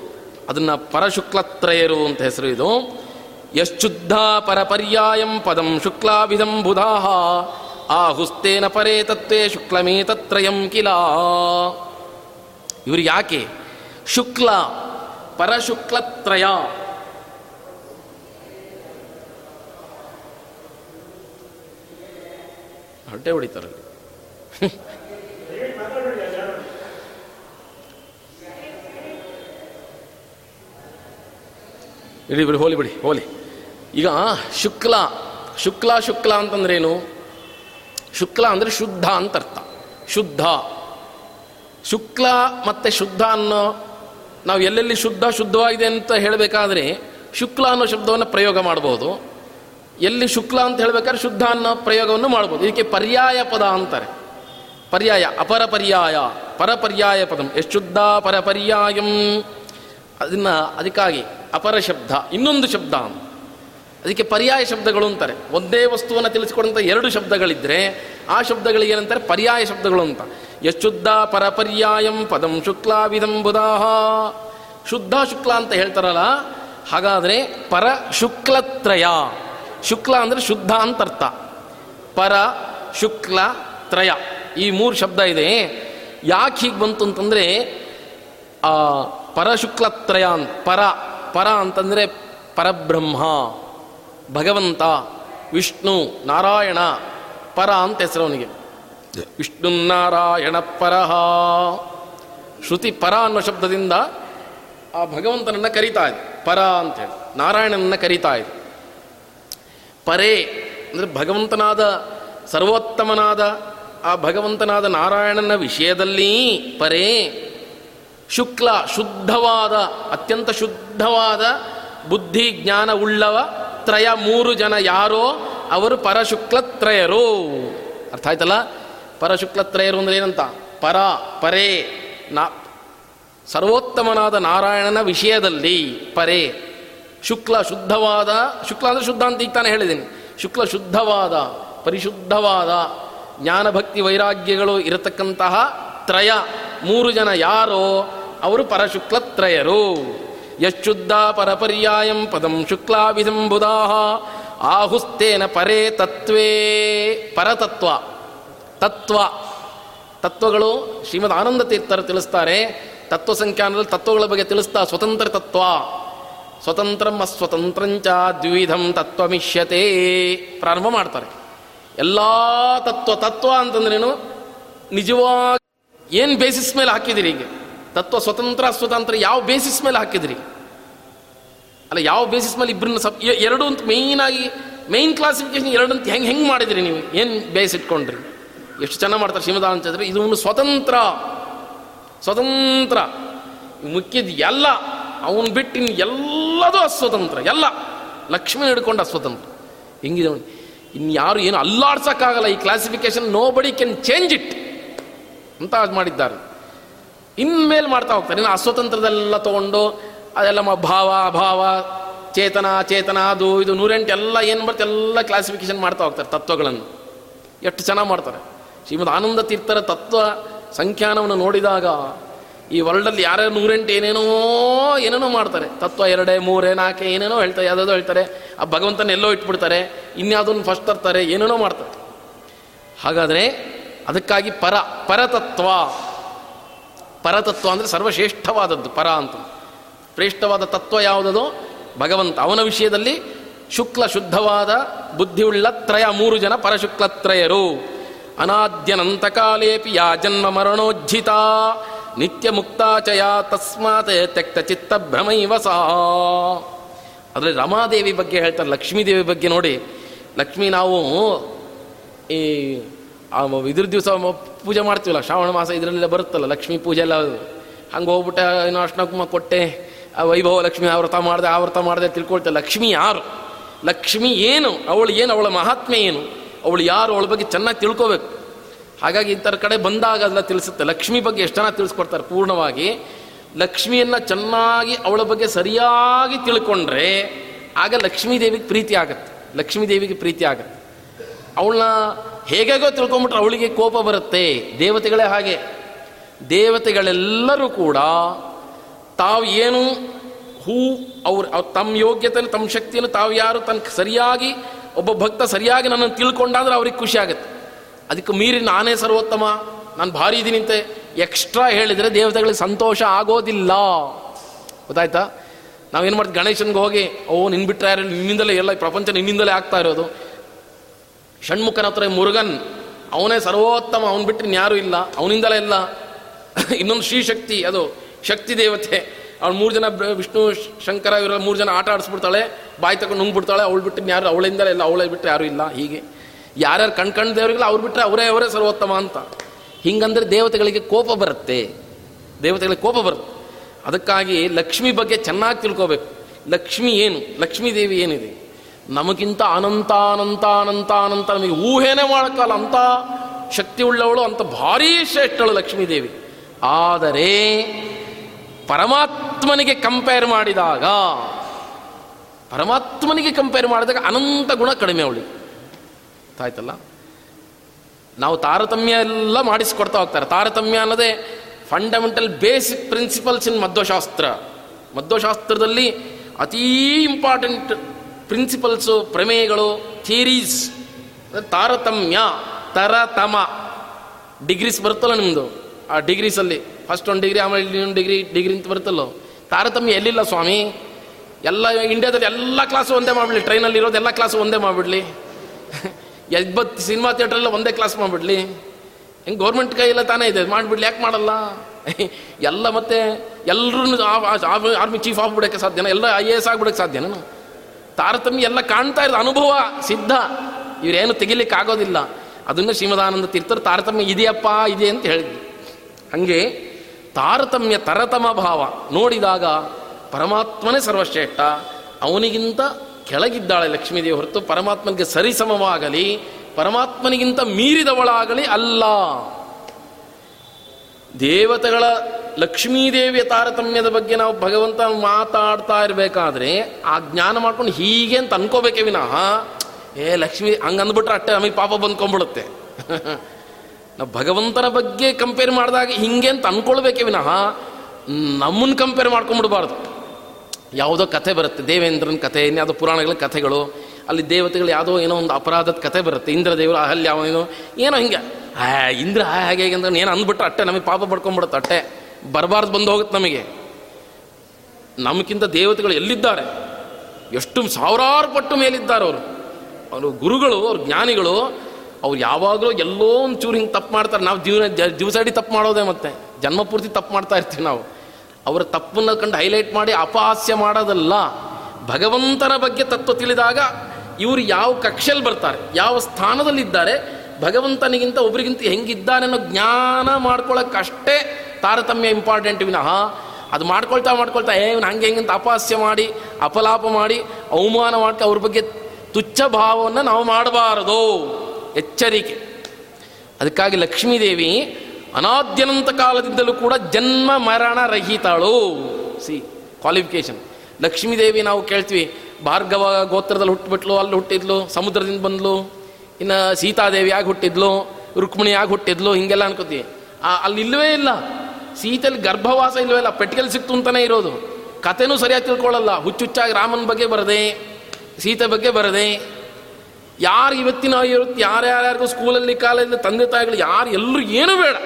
ಅದನ್ನು ಪರಶುಕ್ಲತ್ರಯರು ಅಂತ ಹೆಸರು ಇದು. ಯಶ್ಚುದ್ಧ ಪರಪರ್ಯಾಯಂ ಪದಂ ಶುಕ್ಲಾಭಿಧಂ ಬುಧಾ ಆಹುಸ್ತೇನ ಪರೇ ತತ್ವೇ ಶುಕ್ಲಮೇ ತತ್ರಯಂ ಕಿಲ. ಇವರು ಯಾಕೆ? ಶುಕ್ಲ, ಪರಶುಕ್ಲತ್ರಯ. ಹೊಟ್ಟೆ ಹೊಡಿತಾರಲ್ಲಿ. ಇಡಿ ಬಿಡಿ, ಹೋಲಿ ಬಿಡಿ, ಹೋಲಿ. ಈಗ ಶುಕ್ಲ ಶುಕ್ಲ ಶುಕ್ಲ ಅಂತಂದ್ರೇನು? ಶುಕ್ಲ ಅಂದರೆ ಶುದ್ಧ ಅಂತ ಅರ್ಥ. ಶುದ್ಧ. ಶುಕ್ಲ ಮತ್ತು ಶುದ್ಧ ಅನ್ನೋ, ನಾವು ಎಲ್ಲೆಲ್ಲಿ ಶುದ್ಧ ಶುದ್ಧವಾಗಿದೆ ಅಂತ ಹೇಳಬೇಕಾದ್ರೆ ಶುಕ್ಲ ಅನ್ನೋ ಶಬ್ದವನ್ನು ಪ್ರಯೋಗ ಮಾಡ್ಬೋದು. ಎಲ್ಲಿ ಶುಕ್ಲ ಅಂತ ಹೇಳಬೇಕಾದ್ರೆ ಶುದ್ಧ ಅನ್ನೋ ಪ್ರಯೋಗವನ್ನು ಮಾಡ್ಬೋದು. ಇದಕ್ಕೆ ಪರ್ಯಾಯ ಪದ ಅಂತಾರೆ. ಪರ್ಯಾಯ ಅಪರ ಪರ್ಯಾಯ ಪರಪರ್ಯಾಯ ಪದಂ. ಎಷ್ಟು ಶುದ್ಧ, ಪರಪರ್ಯಾಯಂ? ಅದನ್ನು ಅದಕ್ಕಾಗಿ ಅಪರ ಶಬ್ದ, ಇನ್ನೊಂದು ಶಬ್ದ ಅದಕ್ಕೆ ಪರ್ಯಾಯ ಶಬ್ದಗಳು ಅಂತಾರೆ. ಒಂದೇ ವಸ್ತುವನ್ನು ತಿಳಿಸಿಕೊಡುವಂಥ ಎರಡು ಶಬ್ದಗಳಿದ್ದರೆ ಆ ಶಬ್ದಗಳಿಗೆ ಏನಂತಾರೆ? ಪರ್ಯಾಯ ಶಬ್ದಗಳು ಅಂತ. ಯಶುದ್ಧ ಪರಪರ್ಯಾಯಂ ಪದಂ ಶುಕ್ಲಾವಿದಂಬುದಾಹ ಶುದ್ಧ ಶುಕ್ಲ ಅಂತ ಹೇಳ್ತಾರಲ್ಲ, ಹಾಗಾದರೆ ಪರ ಶುಕ್ಲತ್ರಯ. ಶುಕ್ಲ ಅಂದರೆ ಶುದ್ಧ ಅಂತ ಅರ್ಥ ಪರ ಶುಕ್ಲ ತ್ರಯ ಈ ಮೂರು ಶಬ್ದ ಇದೆ. ಯಾಕೆ ಹೀಗೆ ಬಂತು ಅಂತಂದರೆ ಆ ಪರಶುಕ್ಲತ್ರಯ ಅಂತ ಪರ ಪರ ಅಂತಂದರೆ ಪರಬ್ರಹ್ಮ ಭಗವಂತ ವಿಷ್ಣು ನಾರಾಯಣ ಪರ ಅಂತ ಹೆಸರು ಅವನಿಗೆ. ವಿಷ್ಣು ನಾರಾಯಣ ಪರಹ. ಶ್ರುತಿ ಪರ ಅನ್ನೋ ಶಬ್ದದಿಂದ ಆ ಭಗವಂತನನ್ನು ಕರೀತಾ ಇದೆ ಪರ ಅಂತೇಳಿ ನಾರಾಯಣನನ್ನು ಕರೀತಾ ಇದೆ ಪರೇ ಅಂದರೆ ಭಗವಂತನಾದ ಸರ್ವೋತ್ತಮನಾದ ಆ ಭಗವಂತನಾದ ನಾರಾಯಣನ ವಿಷಯದಲ್ಲಿ ಪರೇ ಶುಕ್ಲ ಶುದ್ಧವಾದ, ಅತ್ಯಂತ ಶುದ್ಧವಾದ ಬುದ್ಧಿ ಜ್ಞಾನ ಉಳ್ಳವ ತ್ರಯ ಮೂರು ಜನ ಯಾರೋ ಅವರು ಪರಶುಕ್ಲತ್ರಯರು. ಅರ್ಥ ಆಯ್ತಲ್ಲ? ಪರಶುಕ್ಲತ್ರಯರು ಅಂದ್ರೆ ಏನಂತ? ಪರ, ಪರೇ, ನಾ, ಸರ್ವೋತ್ತಮನಾದ ನಾರಾಯಣನ ವಿಷಯದಲ್ಲಿ ಪರೇ. ಶುಕ್ಲ ಶುದ್ಧವಾದ, ಶುಕ್ಲ ಅಂದರೆ ಶುದ್ಧ ಅಂತ ಈಗ ತಾನೇ ಹೇಳಿದ್ದೀನಿ. ಶುಕ್ಲ ಶುದ್ಧವಾದ, ಪರಿಶುದ್ಧವಾದ, ಜ್ಞಾನಭಕ್ತಿ ವೈರಾಗ್ಯಗಳು ಇರತಕ್ಕಂತಹ ತ್ರಯ ಮೂರು ಜನ ಯಾರೋ ಅವರು ಪರಶುಕ್ಲತ್ರಯರು. ಯಶುದ್ಧ ಪರಪರ್ಯಾಯಂ ಪದಂ ಶುಕ್ಲಾಭಿಸಂಬುಧಾ ಆಹುಸ್ತೇನ ಪರೇ ತತ್ವೇ. ಪರತತ್ವ. ತತ್ವ. ತತ್ವಗಳು ಶ್ರೀಮದ್ ಆನಂದ ತೀರ್ಥರು ತಿಳಿಸ್ತಾರೆ. ತತ್ವ ಸಂಖ್ಯಾನದಲ್ಲಿ ತತ್ವಗಳ ಬಗ್ಗೆ ತಿಳಿಸ್ತಾ ಸ್ವತಂತ್ರ ತತ್ವ. ಸ್ವತಂತ್ರಂ ಅಸ್ವತಂತ್ರಂಚ ದ್ವಿಧಂ ತತ್ವಮಿಷ್ಯತೆ ಪ್ರಾರಂಭ ಮಾಡ್ತಾರೆ. ಎಲ್ಲ ತತ್ವ ತತ್ವ ಅಂತಂದ್ರೇನು ನಿಜವಾಗಿ ಏನು ಬೇಸಿಸ್ ಮೇಲೆ ಹಾಕಿದ್ದೀರಿ ಈಗ ತತ್ವ ಸ್ವತಂತ್ರ ಸ್ವತಂತ್ರ ಯಾವ ಬೇಸಿಸ್ ಮೇಲೆ ಹಾಕಿದ್ರಿ? ಅಲ್ಲ, ಯಾವ ಬೇಸಿಸ್ ಮೇಲೆ ಇಬ್ಬರನ್ನ ಸಪ್ ಎರಡು ಅಂತ ಮೇಯ್ನಾಗಿ ಮೇಯ್ನ್ ಕ್ಲಾಸಿಫಿಕೇಶನ್ ಎರಡು ಅಂತ ಹೆಂಗೆ ಹೆಂಗೆ ಮಾಡಿದ್ರಿ ನೀವು? ಏನು ಬೇಸ್ ಇಟ್ಕೊಂಡ್ರಿ? ಎಷ್ಟು ಚೆನ್ನಾಗಿ ಮಾಡ್ತಾರೆ ಶ್ರೀಮಧಾನ ಚಂದ್ರ ಇದು ಒಂದು ಸ್ವತಂತ್ರ ಸ್ವತಂತ್ರ. ಮುಖ್ಯದ ಎಲ್ಲ, ಅವನು ಬಿಟ್ಟಿನ ಎಲ್ಲದೂ ಅಸ್ವತಂತ್ರ, ಎಲ್ಲ. ಲಕ್ಷ್ಮಿ ಹಿಡ್ಕೊಂಡು ಅಸ್ವತಂತ್ರ. ಹೆಂಗಿದೆ ಇನ್ಯಾರು ಏನು ಅಲ್ಲಾಡ್ಸೋಕ್ಕಾಗಲ್ಲ ಈ classification nobody can change it ಅಂತ ಮಾಡಿದ್ದಾರೆ. ಇನ್ಮೇಲೆ ಮಾಡ್ತಾ ಹೋಗ್ತಾರೆ. ಇನ್ನು ಅಸ್ವತಂತ್ರದೆಲ್ಲ ತೊಗೊಂಡು ಅದೆಲ್ಲ ಭಾವ ಭಾವ, ಚೇತನ ಚೇತನ, ಅದು, ಇದು, ನೂರೆಂಟು, ಎಲ್ಲ ಏನು ಬರುತ್ತೆ ಎಲ್ಲ ಕ್ಲಾಸಿಫಿಕೇಶನ್ ಮಾಡ್ತಾ ಹೋಗ್ತಾರೆ ತತ್ವಗಳನ್ನು. ಎಷ್ಟು ಚೆನ್ನಾಗಿ ಮಾಡ್ತಾರೆ. ಶ್ರೀಮದ್ ಆನಂದ ತೀರ್ಥರ ತತ್ವ ಸಂಖ್ಯಾನವನ್ನು ನೋಡಿದಾಗ ಈ ವರ್ಲ್ಡಲ್ಲಿ ಯಾರ್ಯಾರು ನೂರೆಂಟು ಏನೇನೋ ಏನೇನೋ ಮಾಡ್ತಾರೆ. ತತ್ವ ಎರಡೇ, ಮೂರೇ, ನಾಲ್ಕೆ, ಏನೇನೋ ಹೇಳ್ತಾರೆ, ಯಾವುದಾದ್ರು ಹೇಳ್ತಾರೆ. ಆ ಭಗವಂತನ ಎಲ್ಲೋ ಇಟ್ಬಿಡ್ತಾರೆ. ಇನ್ಯಾವುದನ್ನು ಫಸ್ಟ್ ತರ್ತಾರೆ, ಏನೇನೋ ಮಾಡ್ತಾರೆ. ಹಾಗಾದರೆ ಅದಕ್ಕಾಗಿ ಪರ, ಪರತತ್ವ. ಪರತತ್ವ ಅಂದರೆ ಸರ್ವಶ್ರೇಷ್ಠವಾದದ್ದು, ಪರ ಅಂತ. ಶ್ರೇಷ್ಠವಾದ ತತ್ವ ಯಾವುದದು? ಭಗವಂತ. ಅವನ ವಿಷಯದಲ್ಲಿ ಶುಕ್ಲ ಶುದ್ಧವಾದ, ಬುದ್ಧಿಯುಳ್ಳ ತ್ರಯ, ಮೂರು ಜನ ಪರಶುಕ್ಲತ್ರಯರು. ಅನಾದ್ಯನಂತಕಾಲೇಪಿ ಯಾ ಜನ್ಮ ಮರಣೋಜ್ಜಿತ, ನಿತ್ಯ ಮುಕ್ತಾಚಯ ತಸ್ಮಾತ್ ತ್ಯಕ್ತ ಚಿತ್ತ ಭ್ರಮೈವ ಸಾ ಅದರಲ್ಲಿ ರಮಾದೇವಿ ಬಗ್ಗೆ ಹೇಳ್ತಾರೆ, ಲಕ್ಷ್ಮೀದೇವಿ ಬಗ್ಗೆ ನೋಡಿ. ಲಕ್ಷ್ಮೀ ನಾವು ಈ ಇದ್ರ ದಿವಸ ಪೂಜೆ ಮಾಡ್ತೀವಲ್ಲ, ಶ್ರಾವಣ ಮಾಸ ಇದರಲ್ಲೆಲ್ಲ ಬರುತ್ತಲ್ಲ, ಲಕ್ಷ್ಮೀ ಪೂಜೆ ಎಲ್ಲ ಹಂಗೆ ಹೋಗ್ಬಿಟ್ಟು ಏನೋ ಅರ್ಶನ ಕುಮ ಕೊಟ್ಟೆ, ಆ ವೈಭವ ಲಕ್ಷ್ಮಿ ಆ ವ್ರತ ಮಾಡಿದೆ ಆ ವ್ರತ ಮಾಡಿದೆ ತಿಳ್ಕೊಳ್ತೆ, ಲಕ್ಷ್ಮಿ ಯಾರು? ಲಕ್ಷ್ಮಿ ಏನು? ಅವಳು ಏನು? ಅವಳ ಮಹಾತ್ಮೆ ಏನು? ಅವಳು ಯಾರು? ಅವಳ ಬಗ್ಗೆ ಚೆನ್ನಾಗಿ ತಿಳ್ಕೋಬೇಕು. ಹಾಗಾಗಿ ಇಂಥರ ಕಡೆ ಬಂದಾಗ ಅದೆಲ್ಲ ತಿಳಿಸುತ್ತೆ. ಲಕ್ಷ್ಮಿ ಬಗ್ಗೆ ಎಷ್ಟು ಜನ ತಿಳಿಸ್ಕೊಡ್ತಾರೆ? ಪೂರ್ಣವಾಗಿ ಲಕ್ಷ್ಮಿಯನ್ನು ಚೆನ್ನಾಗಿ ಅವಳ ಬಗ್ಗೆ ಸರಿಯಾಗಿ ತಿಳ್ಕೊಂಡ್ರೆ ಆಗ ಲಕ್ಷ್ಮೀ ದೇವಿಗೆ ಪ್ರೀತಿ ಆಗತ್ತೆ. ಲಕ್ಷ್ಮೀ ದೇವಿಗೆ ಪ್ರೀತಿ ಆಗುತ್ತೆ. ಅವಳನ್ನ ಹೇಗೇಗೋ ತಿಳ್ಕೊಂಬಿಟ್ರೆ ಅವಳಿಗೆ ಕೋಪ ಬರುತ್ತೆ. ದೇವತೆಗಳೇ ಹಾಗೆ. ದೇವತೆಗಳೆಲ್ಲರೂ ಕೂಡ ತಾವು ಏನು, ಹೂ, ಅವ್ರು ತಮ್ಮ ಯೋಗ್ಯತೆಯನ್ನು ತಮ್ಮ ಶಕ್ತಿಯನ್ನು ತಾವು ಯಾರು ತನ್ನ ಸರಿಯಾಗಿ, ಒಬ್ಬ ಭಕ್ತ ಸರಿಯಾಗಿ ನನ್ನನ್ನು ತಿಳ್ಕೊಂಡಾದ್ರೆ ಅವ್ರಿಗೆ ಖುಷಿ ಆಗುತ್ತೆ. ಅದಕ್ಕೆ ಮೀರಿ ನಾನೇ ಸರ್ವೋತ್ತಮ. ನಾನು ಭಾರಿ ಇದ್ದೀನಿಂತೆ ಎಕ್ಸ್ಟ್ರಾ ಹೇಳಿದರೆ ದೇವತೆಗಳಿಗೆ ಸಂತೋಷ ಆಗೋದಿಲ್ಲ. ಗೊತ್ತಾಯ್ತಾ? ನಾವೇನು ಮಾಡ್ತೀವಿ, ಗಣೇಶನ್ಗೆ ಹೋಗಿ, ಓ ನಿನ್ಬಿಟ್ರೆ ಯಾರು ನಿನ್ನಿಂದಲೇ ಎಲ್ಲ ಪ್ರಪಂಚ ನಿನ್ನಿಂದಲೇ ಆಗ್ತಾ ಇರೋದು. ಷಣ್ಮುಖನ ಹತ್ರ ಮುರುಗನ್, ಅವನೇ ಸರ್ವೋತ್ತಮ, ಅವನು ಬಿಟ್ಟರೆ ಯಾರು ಇಲ್ಲ, ಅವನಿಂದಲೇ ಇಲ್ಲ. <laughs> ಇನ್ನೊಂದು ಶ್ರೀಶಕ್ತಿ, ಅದು ಶಕ್ತಿ ದೇವತೆ. ಅವಳು ಮೂರು ಜನ ವಿಷ್ಣು ಶಂಕರ ಇವರ ಮೂರು ಜನ ಆಟ ಆಡಿಸ್ಬಿಡ್ತಾಳೆ, ಬಾಯಿ ತಗೊಂಡು ನುಂಗ್ಬಿಡ್ತಾಳೆ, ಅವಳು ಬಿಟ್ಟು ಯಾರು ಅವಳಿಂದಲೇ ಇಲ್ಲ, ಅವಳೇ ಬಿಟ್ಟರೆ ಯಾರೂ ಇಲ್ಲ, ಹೀಗೆ. ಯಾರ್ಯಾರು ಕಣ್ ಕಣ್ ದೇವರಿಗಿಲ್ಲ ಅವ್ರು ಬಿಟ್ಟರೆ ಅವರೇ ಅವರೇ ಸರ್ವೋತ್ತಮ ಅಂತ. ಹಿಂಗಂದ್ರೆ ದೇವತೆಗಳಿಗೆ ಕೋಪ ಬರುತ್ತೆ. ದೇವತೆಗಳಿಗೆ ಕೋಪ ಬರುತ್ತೆ. ಅದಕ್ಕಾಗಿ ಲಕ್ಷ್ಮಿ ಬಗ್ಗೆ ಚೆನ್ನಾಗಿ ತಿಳ್ಕೋಬೇಕು. ಲಕ್ಷ್ಮಿ ಏನು? ಲಕ್ಷ್ಮೀ ದೇವಿ ಏನಿದೆ? ನಮಗಿಂತ ಅನಂತ ಅನಂತ ಅನಂತ ಅನಂತ ನಮಗೆ ಊಹೆನೇ ಮಾಡೋಕ್ಕಲ್ಲ ಅಂತ ಶಕ್ತಿ ಉಳ್ಳವಳು ಅಂತ ಭಾರೀ ಶ್ರೇಷ್ಠಳು ಲಕ್ಷ್ಮೀ ದೇವಿ ಆದರೆ ಪರಮಾತ್ಮನಿಗೆ ಕಂಪೇರ್ ಮಾಡಿದಾಗ, ಪರಮಾತ್ಮನಿಗೆ ಕಂಪೇರ್ ಮಾಡಿದಾಗ ಅನಂತ ಗುಣ ಕಡಿಮೆ ಅವಳಿ ಆಯ್ತಲ್ಲ? ನಾವು ತಾರತಮ್ಯ ಎಲ್ಲ ಮಾಡಿಸ್ಕೊಡ್ತಾ ಹೋಗ್ತಾರೆ. ತಾರತಮ್ಯ ಅನ್ನೋದೇ ಫಂಡಮೆಂಟಲ್ ಬೇಸಿಕ್ ಪ್ರಿನ್ಸಿಪಲ್ಸ್ ಇನ್ ಮಧ್ವಶಾಸ್ತ್ರ. ಮಧ್ವಶಾಸ್ತ್ರದಲ್ಲಿ ಅತೀ ಇಂಪಾರ್ಟೆಂಟ್ ಪ್ರಿನ್ಸಿಪಲ್ಸು ಪ್ರಮೇಯಗಳು ಥಿಯರೀಸ್ ತಾರತಮ್ಯ, ತರತಮ. ಡಿಗ್ರೀಸ್ ಬರುತ್ತಲ್ಲ ನಿಮ್ಮದು ಆ ಡಿಗ್ರೀಸಲ್ಲಿ ಫಸ್ಟ್ ಒಂದು ಡಿಗ್ರಿ ಆಮೇಲೆ ಇನ್ನೊಂದು ಡಿಗ್ರಿ ಡಿಗ್ರಿ ಅಂತ ಬರುತ್ತಲ್ಲೋ? ತಾರತಮ್ಯ ಎಲ್ಲಿಲ್ಲ ಸ್ವಾಮಿ? ಎಲ್ಲ ಇಂಡಿಯಾದಲ್ಲಿ ಎಲ್ಲ ಕ್ಲಾಸು ಒಂದೇ ಮಾಡಿಬಿಡ್ಲಿ. ಟ್ರೈನಲ್ಲಿ ಇರೋದು ಎಲ್ಲ ಕ್ಲಾಸು ಒಂದೇ ಮಾಡಿಬಿಡ್ಲಿ. ಎಬ್ಬತ್ತು ಸಿನಿಮಾ ಥಿಯೇಟ್ರೆಲ್ಲ ಒಂದೇ ಕ್ಲಾಸ್ ಮಾಡಿಬಿಡ್ಲಿ. ಹೆಂಗೆ ಗೌರ್ಮೆಂಟ್ ಕೈಯೆಲ್ಲ ತಾನೇ ಇದೆ. ಮಾಡಿಬಿಡ್ಲಿ. ಯಾಕೆ ಮಾಡಲ್ಲ? ಎಲ್ಲ ಮತ್ತೆ ಎಲ್ಲರೂ ಆರ್ಮಿ ಚೀಫ್ ಆಗ್ಬಿಡೋಕ್ಕೆ ಸಾಧ್ಯನಾ? ಎಲ್ಲ ಐ ಎ ಎಸ್ ಆಗ್ಬಿಡೋಕ್ಕೆ ಸಾಧ್ಯನಾ? ತಾರತಮ್ಯ ಎಲ್ಲ ಕಾಣ್ತಾ ಇರೋದು ಅನುಭವ ಸಿದ್ಧ. ಇವರೇನು ತೆಗಿಲಿಕ್ಕೆ ಆಗೋದಿಲ್ಲ. ಅದನ್ನು ಶ್ರೀಮದಾನಂದ ತೀರ್ಥರು ತಾರತಮ್ಯ ಇದೆಯಪ್ಪ, ಇದೆ ಅಂತ ಹೇಳಿದ್ವಿ ಹಾಗೆ ತಾರತಮ್ಯ ತರತಮ ಭಾವ ನೋಡಿದಾಗ ಪರಮಾತ್ಮನೇ ಸರ್ವಶ್ರೇಷ್ಠ, ಅವನಿಗಿಂತ ಕೆಳಗಿದ್ದಾಳೆ ಲಕ್ಷ್ಮೀದೇವಿ ಹೊರತು ಪರಮಾತ್ಮನಿಗೆ ಸರಿಸಮವಾಗಲಿ, ಪರಮಾತ್ಮನಿಗಿಂತ ಮೀರಿದವಳಾಗಲಿ ಅಲ್ಲ. ದೇವತೆಗಳ ಲಕ್ಷ್ಮೀದೇವಿಯ ತಾರತಮ್ಯದ ಬಗ್ಗೆ ನಾವು ಭಗವಂತ ಮಾತಾಡ್ತಾ ಇರಬೇಕಾದ್ರೆ ಆ ಜ್ಞಾನ ಮಾಡ್ಕೊಂಡು ಹೀಗೆ ಅಂತ ಅನ್ಕೋಬೇಕೇ ವಿನಃ, ಏ ಲಕ್ಷ್ಮೀ ಹಂಗೆ ಅಂದ್ಬಿಟ್ರೆ ಅಟ್ಟೆ ನಮಗೆ ಪಾಪ ಬಂದ್ಕೊಂಡ್ಬಿಡುತ್ತೆ. ನಾವು ಭಗವಂತನ ಬಗ್ಗೆ ಕಂಪೇರ್ ಮಾಡಿದಾಗ ಹಿಂಗೆ ಅಂತ ಅನ್ಕೊಳ್ಬೇಕೇ ವಿನಃ ನಮ್ಮನ್ನು ಕಂಪೇರ್ ಮಾಡ್ಕೊಂಡ್ಬಿಡ್ಬಾರ್ದು. ಯಾವುದೋ ಕಥೆ ಬರುತ್ತೆ, ದೇವೇಂದ್ರನ ಕಥೆ ಇನ್ಯಾವುದೋ ಪುರಾಣಗಳ ಕಥೆಗಳು, ಅಲ್ಲಿ ದೇವತೆಗಳು ಯಾವುದೋ ಏನೋ ಒಂದು ಅಪರಾಧದ ಕಥೆ ಬರುತ್ತೆ ಇಂದ್ರ ದೇವರು ಅಹಲ್ಯ, ಏನೋ ಏನೋ ಹಿಂಗೆ, ಆ, ಇಂದ್ರ ಹಾಗೆ, ಹೇಗೆ ಅಂತ ಏನು ಅಂದ್ಬಿಟ್ರೆ ಅಟ್ಟೆ ನಮಗೆ ಪಾಪ ಪಡ್ಕೊಂಡ್ಬಿಡುತ್ತೆ ಅಟ್ಟೆ. ಬರಬಾರ್ದು ಬಂದು ಹೋಗುತ್ತೆ ನಮಗೆ. ನಮಗಿಂತ ದೇವತೆಗಳು ಎಲ್ಲಿದ್ದಾರೆ? ಎಷ್ಟು ಸಾವಿರಾರು ಪಟ್ಟು ಮೇಲಿದ್ದಾರೆ ಅವರು. ಅವರು ಗುರುಗಳು, ಅವ್ರ ಜ್ಞಾನಿಗಳು, ಅವ್ರು ಯಾವಾಗಲೂ ಎಲ್ಲೋ ಒಂದು ಚೂರು ಹಿಂಗೆ ತಪ್ಪು ಮಾಡ್ತಾರೆ. ನಾವು ಜೀವನ, ಜ- ದಿವಸ ಇಡೀ ತಪ್ಪು ಮಾಡೋದೇ ಮತ್ತೆ. ಜನ್ಮ ಪೂರ್ತಿ ತಪ್ಪು ಮಾಡ್ತಾ ಇರ್ತೀವಿ ನಾವು. ಅವರ ತಪ್ಪನ್ನು ಕಂಡು ಹೈಲೈಟ್ ಮಾಡಿ ಅಪಹಾಸ್ಯ ಮಾಡೋದಲ್ಲ. ಭಗವಂತನ ಬಗ್ಗೆ ತತ್ವ ತಿಳಿದಾಗ ಇವರು ಯಾವ ಕಕ್ಷೆಯಲ್ಲಿ ಬರ್ತಾರೆ, ಯಾವ ಸ್ಥಾನದಲ್ಲಿದ್ದಾರೆ, ಭಗವಂತನಿಗಿಂತ ಒಬ್ರಿಗಿಂತ ಹೆಂಗಿದ್ದಾನೆ ಅನ್ನೋ ಜ್ಞಾನ ಮಾಡ್ಕೊಳ್ಳೋಕ್ಕಷ್ಟೇ ತಾರತಮ್ಯ ಇಂಪಾರ್ಟೆಂಟ್ ವಿನಃ ಅದು ಮಾಡ್ಕೊಳ್ತಾ ಮಾಡ್ಕೊಳ್ತಾ, ಏ, ಇವನು ಹಂಗೆ ಹೆಂಗಂತ ಅಪಹಾಸ್ಯ ಮಾಡಿ, ಅಪಲಾಪ ಮಾಡಿ, ಅವಮಾನ ಮಾಡ್ತಾ ಅವ್ರ ಬಗ್ಗೆ ತುಚ್ಛ ಭಾವವನ್ನು ನಾವು ಮಾಡಬಾರದು. ಎಚ್ಚರಿಕೆ. ಅದಕ್ಕಾಗಿ ಲಕ್ಷ್ಮೀದೇವಿ ಅನಾದ್ಯನಂತ ಕಾಲದಿಂದಲೂ ಕೂಡ ಜನ್ಮ ಮರಣ ರಹಿತಾಳು. ಸಿ ಕ್ವಾಲಿಫಿಕೇಶನ್ ಲಕ್ಷ್ಮೀದೇವಿ ನಾವು ಕೇಳ್ತೀವಿ, ಭಾರ್ಗವ ಗೋತ್ರದಲ್ಲಿ ಹುಟ್ಟುಬಿಟ್ಲು ಅಲ್ಲಿ ಹುಟ್ಟಿದ್ಲು, ಸಮುದ್ರದಿಂದ ಬಂದ್ಲು, ಇನ್ನು ಸೀತಾದೇವಿ ಆಗಿ ಹುಟ್ಟಿದ್ಲು, ರುಕ್ಮಿಣಿ ಆಗಿ ಹುಟ್ಟಿದ್ಲು, ಹಿಂಗೆಲ್ಲ ಅನ್ಕೋತೀವಿ. ಅಲ್ಲಿ ಇಲ್ಲವೇ ಇಲ್ಲ. ಸೀತೆಯಲ್ಲಿ ಗರ್ಭವಾಸ ಇಲ್ವೇ ಇಲ್ಲ ಪೆಟ್ಟಿಗೆಲ್ ಸಿಕ್ತು ಅಂತಲೇ ಇರೋದು. ಕಥೆನೂ ಸರಿಯಾಗಿ ತಿಳ್ಕೊಳ್ಳಲ್ಲ. ಹುಚ್ಚುಚ್ಚಾಗಿ ರಾಮನ ಬಗ್ಗೆ ಬರದೆ, ಸೀತೆ ಬಗ್ಗೆ ಬರದೆ. ಯಾರು ಇವತ್ತಿನ ಇವತ್ತು ಯಾರ್ಯಾರ್ಯಾರಿಗೂ ಸ್ಕೂಲಲ್ಲಿ, ಕಾಲೇಜಲ್ಲಿ, ತಂದೆ ತಾಯಿಗಳು, ಯಾರು ಎಲ್ಲರೂ ಏನೂ ಬೇಡ.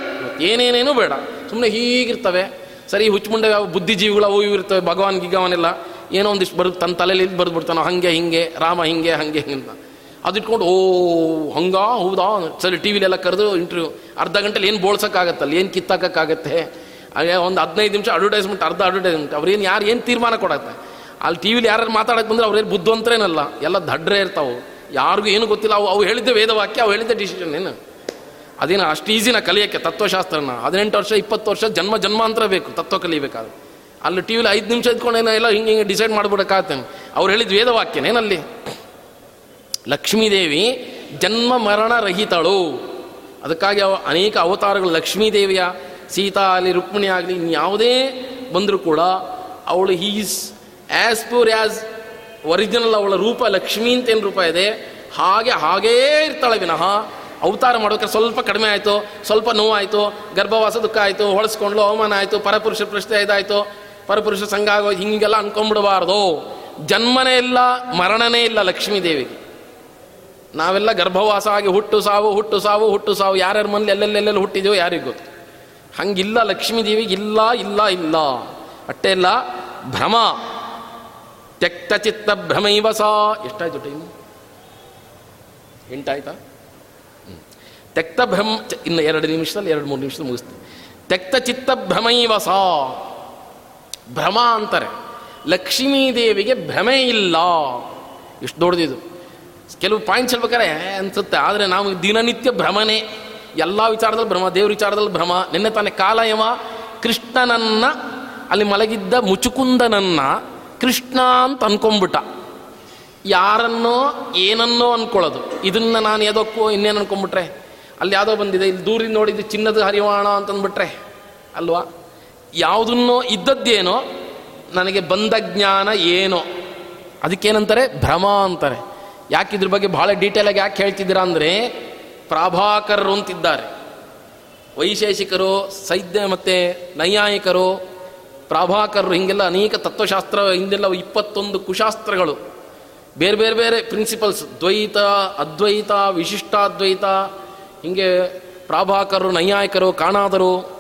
ಏನೇನೇನು ಬೇಡ. ಸುಮ್ಮನೆ ಹೀಗಿರ್ತವೆ. ಸರಿ ಹುಚ್ಚುಮುಂಡೆ ಬುದ್ಧಿಜೀವಿಗಳು ಅವು ಇವು ಇರ್ತವೆ, ಭಗವಾನ್ ಗಿಗವನೆಲ್ಲ. ಏನೋ ಒಂದಿಷ್ಟು ಬರುತ್ತೆ ತನ್ನ ತಲೆಯಲ್ಲಿ ಇದು ಬರೆದ್ಬಿಡ್ತಾನೋ, ಹಾಗೆ, ಹಿಂಗೆ, ರಾಮ ಹಿಂಗೆ, ಹಾಗೆ, ಹಿಂಗೆ ಅದು ಇಟ್ಕೊಂಡು, ಓ, ಹಂಗಾ, ಹೌದಾ? ಸರಿ ಟಿ ವಿಲೆಲ್ಲ ಕರೆದು ಇಂಟರ್ವ್ಯೂ ಅರ್ಧ ಗಂಟೆಲಿ ಏನು ಬೋಳ್ಸೋಕ್ಕಾಗತ್ತಲ್ಲ, ಏನು ಕಿತ್ತಾಕಕ್ಕಾಗತ್ತೆ? ಹಾಗೆ ಒಂದು ಹದಿನೈದು ನಿಮಿಷ ಅಡ್ವರ್ಟೈಸ್ಮೆಂಟ್ ಅರ್ಧ ಅಡ್ವರ್ಟೈಸ್ಮೆಂಟ್ ಅವ್ರೇನು ಯಾರು ಏನು ತೀರ್ಮಾನ ಕೊಡತ್ತೆ? ಅಲ್ಲಿ ಟಿ ವಿಲಿ ಯಾರು ಮಾತಾಡಕ್ಕೆ ಬಂದ್ರೆ ಅವ್ರೇನು ಬುದ್ಧಿವಂತರೇನಲ್ಲ? ಎಲ್ಲ ದಡ್ರೆ ಇರ್ತಾವೆ. ಯಾರಿಗೂ ಏನು ಗೊತ್ತಿಲ್ಲ. ಅವು ಅವು ಹೇಳಿದ್ದೆ ವೇದವಾಕ್ಯ ಅವು ಹೇಳಿದ್ದೆ ಡಿಸಿಷನ್ ಏನು? ಅದೇನು ಅಷ್ಟು ಈಸಿನ ಕಲಿಯೋಕ್ಕೆ ತತ್ವಶಾಸ್ತ್ರನ. ಹದಿನೆಂಟು ವರ್ಷ, ಇಪ್ಪತ್ತು ವರ್ಷ ಜನ್ಮ ಜನ್ಮಾಂತರ ಬೇಕು, ತತ್ವ ಕಲಿಬೇಕಾದ್ರೆ. ಅಲ್ಲಿ ಟಿ ವಿಲಿ ಐದು ನಿಮಿಷ ಇದ್ಕೊಂಡು ಏನೋ ಎಲ್ಲ ಹಿಂಗೆ ಹಿಂಗೆ ಡಿಸೈಡ್ ಮಾಡಿಬಿಡೋಕ್ಕಾಗ್ತೇನೆ. ಅವ್ರು ಹೇಳಿದ ವೇದವಾಕ್ಯನೇನಲ್ಲಿ ಲಕ್ಷ್ಮೀದೇವಿ ಜನ್ಮ ಮರಣ ರಹಿತಳು. ಅದಕ್ಕಾಗಿ ಅವ ಅನೇಕ ಅವತಾರಗಳು ಲಕ್ಷ್ಮೀದೇವಿಯ ಸೀತಾ ಆಗಲಿ, ರುಕ್ಮಿಣಿ ಆಗಲಿ ಯಾವುದೇ ಬಂದರೂ ಕೂಡ ಅವಳು is as pure as original ಅವಳ ರೂಪ ಲಕ್ಷ್ಮೀ ಅಂತ ಏನು ರೂಪ ಇದೆ? ಹಾಗೆ, ಹಾಗೇ ಇರ್ತಾಳೆ ವಿನಃ. ಅವತಾರ ಮಾಡೋಕೆ ಸ್ವಲ್ಪ ಕಡಿಮೆ ಆಯಿತು, ಸ್ವಲ್ಪ ನೋವಾಯಿತು, ಗರ್ಭವಾಸ ದುಃಖ ಆಯಿತು, ಹೊಳಸ್ಕೊಂಡ್ಲು ಅವಮಾನ ಆಯಿತು, ಪರಪುರುಷ ಪ್ರಶ್ನೆ ಇದಾಯಿತು, ಪರಪುರುಷ ಸಂಘ ಆಗೋ ಹಿಂಗೆಲ್ಲ ಅನ್ಕೊಂಬಿಡಬಾರ್ದು ಜನ್ಮನೇ ಇಲ್ಲ, ಮರಣನೇ ಇಲ್ಲ ಲಕ್ಷ್ಮೀ ದೇವಿಗೆ. ನಾವೆಲ್ಲ ಗರ್ಭವಾಸ ಆಗಿ ಹುಟ್ಟು ಸಾವು ಹುಟ್ಟು ಸಾವು ಹುಟ್ಟು ಸಾವು, ಯಾರ್ಯಾರ ಮನೇಲಿ ಎಲ್ಲೆಲ್ಲೆಲ್ಲೆಲ್ಲಿ ಹುಟ್ಟಿದೆಯೋ ಯಾರಿಗೂ ಗೊತ್ತು. ಹಂಗಿಲ್ಲ ಲಕ್ಷ್ಮೀ ದೇವಿಗೆ ಇಲ್ಲ ಇಲ್ಲ ಇಲ್ಲ. ಅಷ್ಟೇ ಇಲ್ಲ, ಭ್ರಮ. ತೆಕ್ತ ಚಿತ್ತ ಭ್ರಮೈವ ಸಾ. ಎಷ್ಟಾಯ್ತು ಟೈಮ್ ಎಂಟಾಯ್ತಾ? ತೆಕ್ತ ಭ್ರಮ ಇನ್ನು ಎರಡು ನಿಮಿಷದಲ್ಲಿ, ಎರಡು ಮೂರು ನಿಮಿಷದಲ್ಲಿ ಮುಗಿಸ್ತೀನಿ. ತೆಕ್ತ ಚಿತ್ತ ಭ್ರಮೈವ ಸಾ. ಭ್ರಮ ಅಂತಾರೆ. ಲಕ್ಷ್ಮೀ ದೇವಿಗೆ ಭ್ರಮೆ ಇಲ್ಲ. ಇಷ್ಟು ದೊಡ್ಡದಿದು. ಕೆಲವು ಪಾಯಿಂಟ್ಸ್ ಹೇಳ್ಬೇಕಾರೆ ಅನ್ಸುತ್ತೆ. ಆದರೆ ನಾವು ದಿನನಿತ್ಯ ಭ್ರಮನೆ. ಎಲ್ಲ ವಿಚಾರದಲ್ಲಿ ಭ್ರಮ, ದೇವ್ರ ವಿಚಾರದಲ್ಲಿ ಭ್ರಮ, ನಿನ್ನೆ ತಾನೆ ಕಾಲಯವ ಕೃಷ್ಣನನ್ನ, ಅಲ್ಲಿ ಮಲಗಿದ್ದ ಮುಚುಕುಂದನನ್ನ ಕೃಷ್ಣ ಅಂತ ಅನ್ಕೊಂಬಿಟ್ಟ ಯಾರನ್ನೋ, ಏನನ್ನೋ ಅನ್ಕೊಳ್ಳೋದು. ಇದನ್ನ ನಾನು ಯಾವುದಕ್ಕೋ ಇನ್ನೇನು ಅನ್ಕೊಂಬಿಟ್ರೆ ಅಲ್ಲಿ ಯಾವುದೋ ಬಂದಿದೆ, ಇಲ್ಲಿ ದೂರಿಂದ ನೋಡಿದ್ದು ಚಿನ್ನದ ಹರಿವಾಣ ಅಂತಂದ್ಬಿಟ್ರೆ? ಅಲ್ವಾ? ಯಾವುದನ್ನೋ ಇದ್ದದ್ದೇನೋ, ನನಗೆ ಬಂದ ಜ್ಞಾನ ಏನೋ. ಅದಕ್ಕೇನಂತಾರೆ? ಭ್ರಮ ಅಂತಾರೆ. ಯಾಕೆ ಇದ್ರ ಬಗ್ಗೆ ಭಾಳ ಡೀಟೇಲಾಗಿ ಯಾಕೆ ಹೇಳ್ತಿದ್ದೀರಾ ಅಂದರೆ ಪ್ರಾಭಾಕರರು ಅಂತಿದ್ದಾರೆ. ವೈಶೇಷಿಕರು, ಸೈದ್ಯ ಮತ್ತು ನೈಯಾಯಿಕರು, ಪ್ರಾಭಾಕರರು ಹಿಂಗೆಲ್ಲ ಅನೇಕ ತತ್ವಶಾಸ್ತ್ರ, ಹಿಂದೆಲ್ಲ ಇಪ್ಪತ್ತೊಂದು ಕುಶಾಸ್ತ್ರಗಳು. ಬೇರೆ ಬೇರೆ ಬೇರೆ ಪ್ರಿನ್ಸಿಪಲ್ಸ್ ದ್ವೈತ, ಅದ್ವೈತ, ವಿಶಿಷ್ಟಾದ್ವೈತ, ಹಿಂಗೆ ಪ್ರಾಭಾಕರರು, ನೈಯಾಯಿಕರು, ಕಾಣಾದರು.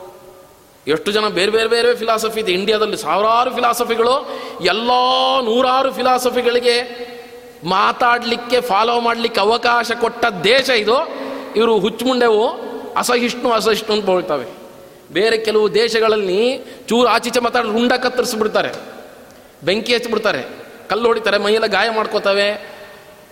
ಎಷ್ಟು ಜನ ಬೇರೆ ಬೇರೆ ಬೇರೆ ಫಿಲಾಸಫಿ ಇದೆ. ಇಂಡಿಯಾದಲ್ಲಿ ಸಾವಿರಾರು ಫಿಲಾಸಫಿಗಳು ಎಲ್ಲ ನೂರಾರು ಫಿಲಾಸಫಿಗಳಿಗೆ ಮಾತಾಡಲಿಕ್ಕೆ ಫಾಲೋ ಮಾಡಲಿಕ್ಕೆ ಅವಕಾಶ ಕೊಟ್ಟ ದೇಶ ಇದು. ಇವರು ಹುಚ್ಚುಮುಂಡೆವು ಅಸಹಿಷ್ಣು ಅಸಹಿಷ್ಣು ಅಂತ ಬೋಳ್ತವೆ. ಬೇರೆ ಕೆಲವು ದೇಶಗಳಲ್ಲಿ ಚೂರು ಆಚೀಚೆ ಮಾತಾಡಿ ರುಂಡ ಕತ್ತರಿಸ್ಬಿಡ್ತಾರೆ. ಬೆಂಕಿ ಹಚ್ಚಿಬಿಡ್ತಾರೆ. ಕಲ್ಲು ಹೊಡಿತಾರೆ, ಮೈಯೆಲ್ಲ ಗಾಯ ಮಾಡ್ಕೋತವೆ.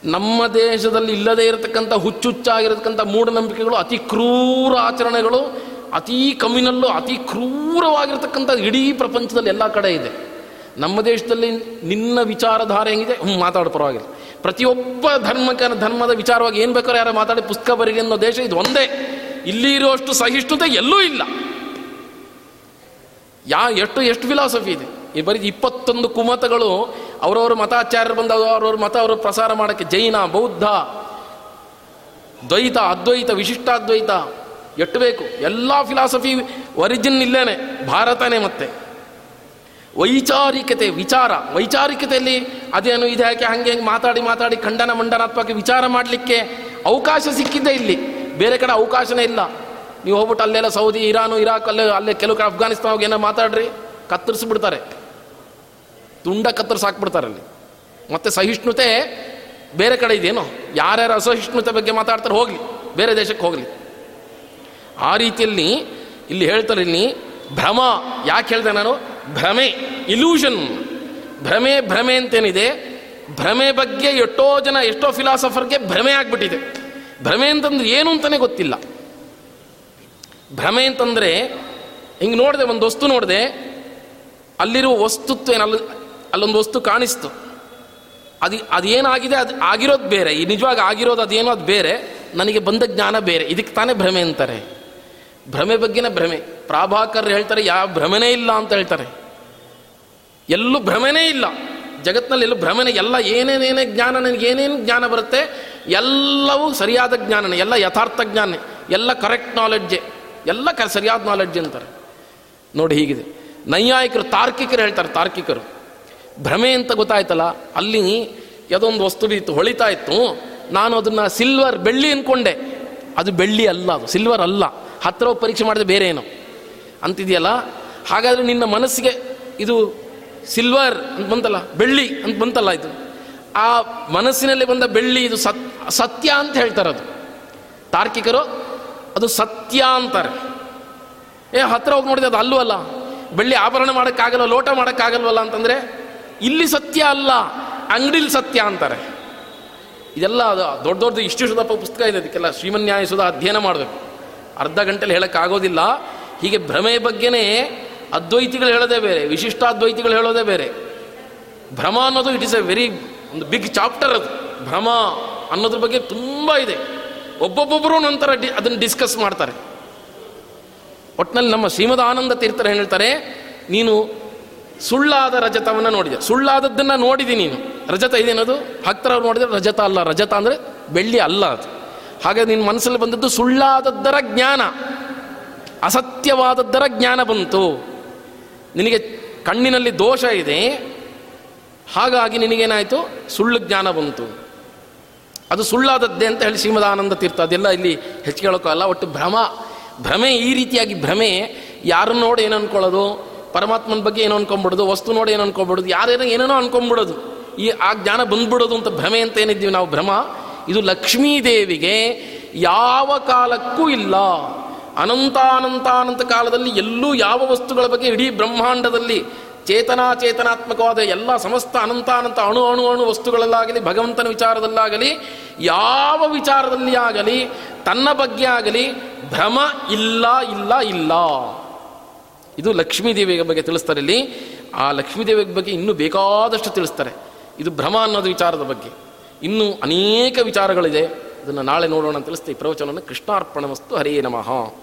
ನಮ್ಮ ದೇಶದಲ್ಲಿ ಇಲ್ಲದೇ ಇರತಕ್ಕಂಥ ಹುಚ್ಚುಚ್ಚಾಗಿರತಕ್ಕಂಥ ಮೂಢನಂಬಿಕೆಗಳು, ಅತಿ ಕ್ರೂರ ಆಚರಣೆಗಳು, ಅತೀ ಕಮ್ಮಿನಲ್ಲೂ, ಅತಿ ಕ್ರೂರವಾಗಿರ್ತಕ್ಕಂಥ ಇಡೀ ಪ್ರಪಂಚದಲ್ಲಿ ಎಲ್ಲ ಕಡೆ ಇದೆ. ನಮ್ಮ ದೇಶದಲ್ಲಿ ನಿನ್ನ ವಿಚಾರಧಾರೆ ಹೆಂಗಿದೆ? ಹ್ಞೂ ಮಾತಾಡೋ, ಪರವಾಗಿಲ್ಲ. ಪ್ರತಿಯೊಬ್ಬ ಧರ್ಮಕ್ಕೆ ಧರ್ಮದ ವಿಚಾರವಾಗಿ ಏನು ಬೇಕಾದ್ರೆ ಯಾರು ಮಾತಾಡಿ ಪುಸ್ತಕ ಬರೀರಿ ಅನ್ನೋ ದೇಶ ಇದು ಒಂದೇ. ಇಲ್ಲಿ ಇರುವಷ್ಟು ಸಹಿಷ್ಣುತೆ ಎಲ್ಲೂ ಇಲ್ಲ. ಯಾ ಎಷ್ಟು ಎಷ್ಟು ಫಿಲಾಸಫಿ ಇದೆ. ಈ ಬರೀ ಇಪ್ಪತ್ತೊಂದು ಕುಮತಗಳು ಅವರವರ ಮತಾಚಾರ್ಯರು ಬಂದ ಅವ್ರವ್ರ ಮತ ಅವರು ಪ್ರಸಾರ ಮಾಡೋಕ್ಕೆ ಜೈನ, ಬೌದ್ಧ, ದ್ವೈತ, ಅದ್ವೈತ, ವಿಶಿಷ್ಟಾದ್ವೈತ. ಎಟ್ಟು ಬೇಕು? ಎಲ್ಲ ಫಿಲಾಸಫಿ, ಒರಿಜಿನ್ ಇಲ್ಲೇನೆ. ಭಾರತನೇ ಮತ್ತೆ. ವೈಚಾರಿಕತೆ, ವಿಚಾರ. ವೈಚಾರಿಕತೆಯಲ್ಲಿ ಅದೇನು ಇದು ಯಾಕೆ ಹಂಗೆ ಹಂಗೆ ಮಾತಾಡಿ ಮಾತಾಡಿ ಖಂಡನ ಮಂಡನಾತ್ಮಕ ವಿಚಾರ ಮಾಡಲಿಕ್ಕೆ ಅವಕಾಶ ಸಿಕ್ಕಿದ್ದೇ ಇಲ್ಲಿ. ಬೇರೆ ಕಡೆ ಅವಕಾಶನೇ ಇಲ್ಲ. ನೀವು ಹೋಗ್ಬಿಟ್ಟು ಅಲ್ಲೆಲ್ಲ ಸೌದಿ, ಇರಾನು, ಇರಾಕ್, ಅಲ್ಲೇ ಅಲ್ಲೇ ಕೆಲವು ಕಡೆ ಅಫ್ಘಾನಿಸ್ತಾನ ಏನೋ ಮಾತಾಡ್ರಿ, ಕತ್ತರಿಸ್ಬಿಡ್ತಾರೆ. ತುಂಡ ಕತ್ತರಿಸಿ ಹಾಕ್ಬಿಡ್ತಾರೆ ಅಲ್ಲಿ. ಮತ್ತೆ ಸಹಿಷ್ಣುತೆ ಬೇರೆ ಕಡೆ ಇದೆಯೇನೋ ಯಾರ್ಯಾರು ಅಸಹಿಷ್ಣುತೆ ಬಗ್ಗೆ ಮಾತಾಡ್ತಾರೆ, ಹೋಗಲಿ. ಬೇರೆ ದೇಶಕ್ಕೆ ಹೋಗಲಿ. ಆ ರೀತಿಯಲ್ಲಿ ಇಲ್ಲಿ ಹೇಳ್ತಾರೆ ಇಲ್ಲಿ ಭ್ರಮ. ಯಾಕೆ ಹೇಳ್ದೆ ನಾನು? ಭ್ರಮೆ ಇಲ್ಯೂಷನ್ ಭ್ರಮೆ ಭ್ರಮೆ ಅಂತೇನಿದೆ? ಭ್ರಮೆ ಬಗ್ಗೆ ಎಷ್ಟೋ ಜನ, ಎಷ್ಟೋ ಫಿಲಾಸಫರ್ಗೆ ಭ್ರಮೆ ಆಗ್ಬಿಟ್ಟಿದೆ. ಭ್ರಮೆ ಅಂತಂದ್ರೆ ಏನು ಅಂತಲೇ ಗೊತ್ತಿಲ್ಲ. ಭ್ರಮೆ ಅಂತಂದರೆ, ಹಿಂಗೆ ನೋಡಿದೆ, ಒಂದು ವಸ್ತು ನೋಡಿದೆ, ಅಲ್ಲಿರುವ ವಸ್ತುತ್ವ ಏನು ಅಲ್ಲಿ ಅಲ್ಲೊಂದು ವಸ್ತು ಕಾಣಿಸ್ತು. ಅದು, ಅದೇನಾಗಿದೆ, ಅದು ಆಗಿರೋದು ಬೇರೆ. ಈ ನಿಜವಾಗಿ ಆಗಿರೋದು ಅದೇನೋ, ಅದು ಬೇರೆ. ನನಗೆ ಬಂದ ಜ್ಞಾನ ಬೇರೆ. ಇದಕ್ಕೆ ತಾನೇ ಭ್ರಮೆ ಅಂತಾರೆ. ಭ್ರಮೆ ಬಗ್ಗೆನ ಭ್ರಮೆ. ಪ್ರಾಭಾಕರ್ ಹೇಳ್ತಾರೆ ಯಾವ ಭ್ರಮೆನೇ ಇಲ್ಲ ಅಂತ ಹೇಳ್ತಾರೆ. ಎಲ್ಲೂ ಭ್ರಮೆನೇ ಇಲ್ಲ. ಜಗತ್ತಿನಲ್ಲಿ ಎಲ್ಲೂ ಭ್ರಮೆನೆ, ಎಲ್ಲ ಏನೇನೇನೇ ಜ್ಞಾನ, ನನಗೆ ಏನೇನು ಜ್ಞಾನ ಬರುತ್ತೆ, ಎಲ್ಲವೂ ಸರಿಯಾದ ಜ್ಞಾನನೇ, ಎಲ್ಲ ಯಥಾರ್ಥ ಜ್ಞಾನ ಎಲ್ಲ ಕರೆಕ್ಟ್ ನಾಲೆಡ್ಜೆ ಎಲ್ಲ ಕ ಸರಿಯಾದ ನಾಲೆಡ್ಜ್ ಅಂತಾರೆ. ನೋಡಿ ಹೀಗಿದೆ. ನೈಯಾಯಿಕರು, ತಾರ್ಕಿಕರು ಹೇಳ್ತಾರೆ, ತಾರ್ಕಿಕರು. ಭ್ರಮೆ ಅಂತ ಗೊತ್ತಾಯ್ತಲ್ಲ, ಅಲ್ಲಿ ಯಾವುದೊಂದು ವಸ್ತು ಇತ್ತು ಹೊಳಿತಾ ಇತ್ತು, ನಾನು ಅದನ್ನು ಸಿಲ್ವರ್ ಬೆಳ್ಳಿ ಅಂದ್ಕೊಂಡೆ ಅದು ಬೆಳ್ಳಿ ಅಲ್ಲ ಅದು ಸಿಲ್ವರ್ ಅಲ್ಲ. ಹತ್ತಿರ ಪರೀಕ್ಷೆ ಮಾಡಿದ್ರೆ ಬೇರೆ ಏನೋ ಅಂತಿದೆಯಲ್ಲ? ಹಾಗಾದರೆ ನಿನ್ನ ಮನಸ್ಸಿಗೆ ಇದು ಸಿಲ್ವರ್ ಅಂತ ಬಂತಲ್ಲ, ಬೆಳ್ಳಿ ಅಂತ ಬಂತಲ್ಲ ಇದು. ಆ ಮನಸ್ಸಿನಲ್ಲಿ ಬಂದ ಬೆಳ್ಳಿ ಇದು ಸತ್, ಸತ್ಯ ಅಂತ ಹೇಳ್ತಾರೆ ಅದು. ತಾರ್ಕಿಕರು ಅದು ಸತ್ಯ ಅಂತಾರೆ. ಏ ಹತ್ತಿರ ಹೋಗಿ ನೋಡಿದೆ ಅದು ಅಲ್ಲೂ ಅಲ್ಲ. ಬೆಳ್ಳಿ ಆಭರಣ ಮಾಡೋಕ್ಕಾಗಲ್ಲ ಲೋಟ ಮಾಡೋಕ್ಕಾಗಲ್ವಲ್ಲ ಅಂತಂದರೆ ಇಲ್ಲಿ ಸತ್ಯ ಅಲ್ಲ, ಅಂಗಡಿಲಿ ಸತ್ಯ ಅಂತಾರೆ. ಇದೆಲ್ಲ ದೊಡ್ಡ ದೊಡ್ಡ ಇಷ್ಟು ದಪ್ಪ ಪುಸ್ತಕ ಇದೆ, ಅದಕ್ಕೆಲ್ಲ ಶ್ರೀಮನ್ಯಾಯಸುದ ಅಧ್ಯಯನ ಮಾಡಬೇಕು. ಅರ್ಧ ಗಂಟೆಲಿ ಹೇಳೋಕ್ಕಾಗೋದಿಲ್ಲ. ಹೀಗೆ ಭ್ರಮೆ ಬಗ್ಗೆನೇ ಅದ್ವೈತಿಗಳು ಹೇಳೋದೇ ಬೇರೆ, ವಿಶಿಷ್ಟಾದ್ವೈತಿಗಳು ಹೇಳೋದೇ ಬೇರೆ. ಭ್ರಮ ಅನ್ನೋದು ಇಟ್ ಇಸ್ ಎ ವೆರಿ ಒಂದು ಬಿಗ್ ಚಾಪ್ಟರ್ ಅದು. ಭ್ರಮ ಅನ್ನೋದ್ರ ಬಗ್ಗೆ ತುಂಬ ಇದೆ. ಒಬ್ಬೊಬ್ಬೊಬ್ಬರು ನಂತರ ಡಿ ಅದನ್ನು ಡಿಸ್ಕಸ್ ಮಾಡ್ತಾರೆ. ಒಟ್ಟಿನಲ್ಲಿ ನಮ್ಮ ಶ್ರೀಮದ ಆನಂದ ತೀರ್ಥರು ಹೇಳ್ತಾರೆ, ನೀನು ಸುಳ್ಳಾದ ರಜತವನ್ನು ನೋಡಿದೆ. ಸುಳ್ಳಾದದ್ದನ್ನು ನೋಡಿದಿ ನೀನು. ರಜತ ಇದೇನದು? ಭಕ್ತರವ್ರು ನೋಡಿದ್ರೆ ರಜತ ಅಲ್ಲ. ರಜತ ಅಂದರೆ ಬೆಳ್ಳಿ ಅಲ್ಲ ಅದು. ಹಾಗೆ ನಿನ್ನ ಮನಸ್ಸಲ್ಲಿ ಬಂದದ್ದು ಸುಳ್ಳಾದದ್ದರ ಜ್ಞಾನ, ಅಸತ್ಯವಾದದ್ದರ ಜ್ಞಾನ ಬಂತು. ನಿನಗೆ ಕಣ್ಣಿನಲ್ಲಿ ದೋಷ ಇದೆ, ಹಾಗಾಗಿ ನಿನಗೇನಾಯಿತು? ಸುಳ್ಳು ಜ್ಞಾನ ಬಂತು. ಅದು ಸುಳ್ಳಾದದ್ದೇ ಅಂತ ಹೇಳಿ ಶ್ರೀಮದಾನಂದ ತೀರ್ಥ, ಅದೆಲ್ಲ ಇಲ್ಲಿ ಹೆಚ್ಚಿಗೆ ಹೇಳೋಕ್ಕಲ್ಲ ಒಟ್ಟು ಭ್ರಮ, ಭ್ರಮೆ ಈ ರೀತಿಯಾಗಿ ಭ್ರಮೆ, ಯಾರನ್ನು ನೋಡಿ ಏನು ಅನ್ಕೊಳ್ಳೋದು? ಪರಮಾತ್ಮನ ಬಗ್ಗೆ ಏನೋ ಅನ್ಕೊಂಬಿಡೋದು ವಸ್ತು ನೋಡಿ ಏನು ಅನ್ಕೊಂಬಿಡೋದು ಯಾರೇನೋ ಏನೇನೋ ಅನ್ಕೊಂಬಿಡೋದು ಈ ಆ ಜ್ಞಾನ ಬಂದ್ಬಿಡೋದು ಅಂತ ಭ್ರಮೆ ಅಂತ ಏನಿದ್ದೀವಿ ನಾವು? ಭ್ರಮ? ಇದು ಲಕ್ಷ್ಮೀದೇವಿಗೆ ಯಾವ ಕಾಲಕ್ಕೂ ಇಲ್ಲ. ಅನಂತಾನಂತಾನಂತ ಕಾಲದಲ್ಲಿ ಎಲ್ಲೂ ಯಾವ ವಸ್ತುಗಳ ಬಗ್ಗೆ ಇಡೀ ಬ್ರಹ್ಮಾಂಡದಲ್ಲಿ ಚೇತನಾಚೇತನಾತ್ಮಕವಾದ ಎಲ್ಲ ಸಮಸ್ತ ಅನಂತಾನಂತ ಅಣು ಅಣು ಅಣು ವಸ್ತುಗಳಲ್ಲಾಗಲಿ, ಭಗವಂತನ ವಿಚಾರದಲ್ಲಾಗಲಿ, ಯಾವ ವಿಚಾರದಲ್ಲಿ ಆಗಲಿ, ತನ್ನ ಬಗ್ಗೆ ಆಗಲಿ ಭ್ರಮ ಇಲ್ಲ ಇಲ್ಲ ಇಲ್ಲ. ಇದು ಲಕ್ಷ್ಮೀದೇವಿಯ ಬಗ್ಗೆ ತಿಳಿಸ್ತಾರೆ ಇಲ್ಲಿ. ಆ ಲಕ್ಷ್ಮೀದೇವಿಯ ಬಗ್ಗೆ ಇನ್ನೂ ಬೇಕಾದಷ್ಟು ತಿಳಿಸ್ತಾರೆ. ಇದು ಭ್ರಮ ಅನ್ನೋದು ವಿಚಾರದ ಬಗ್ಗೆ. ಇನ್ನೂ ಅನೇಕ ವಿಚಾರಗಳಿದೆ. ಅದನ್ನು ನಾಳೆ ನೋಡೋಣ ಅಂತ ತಿಳಿಸ್ತೀವಿ ಪ್ರವಚನವನ್ನು ಕೃಷ್ಣಾರ್ಪಣ ವಸ್ತು ಹರೇ ನಮಃ.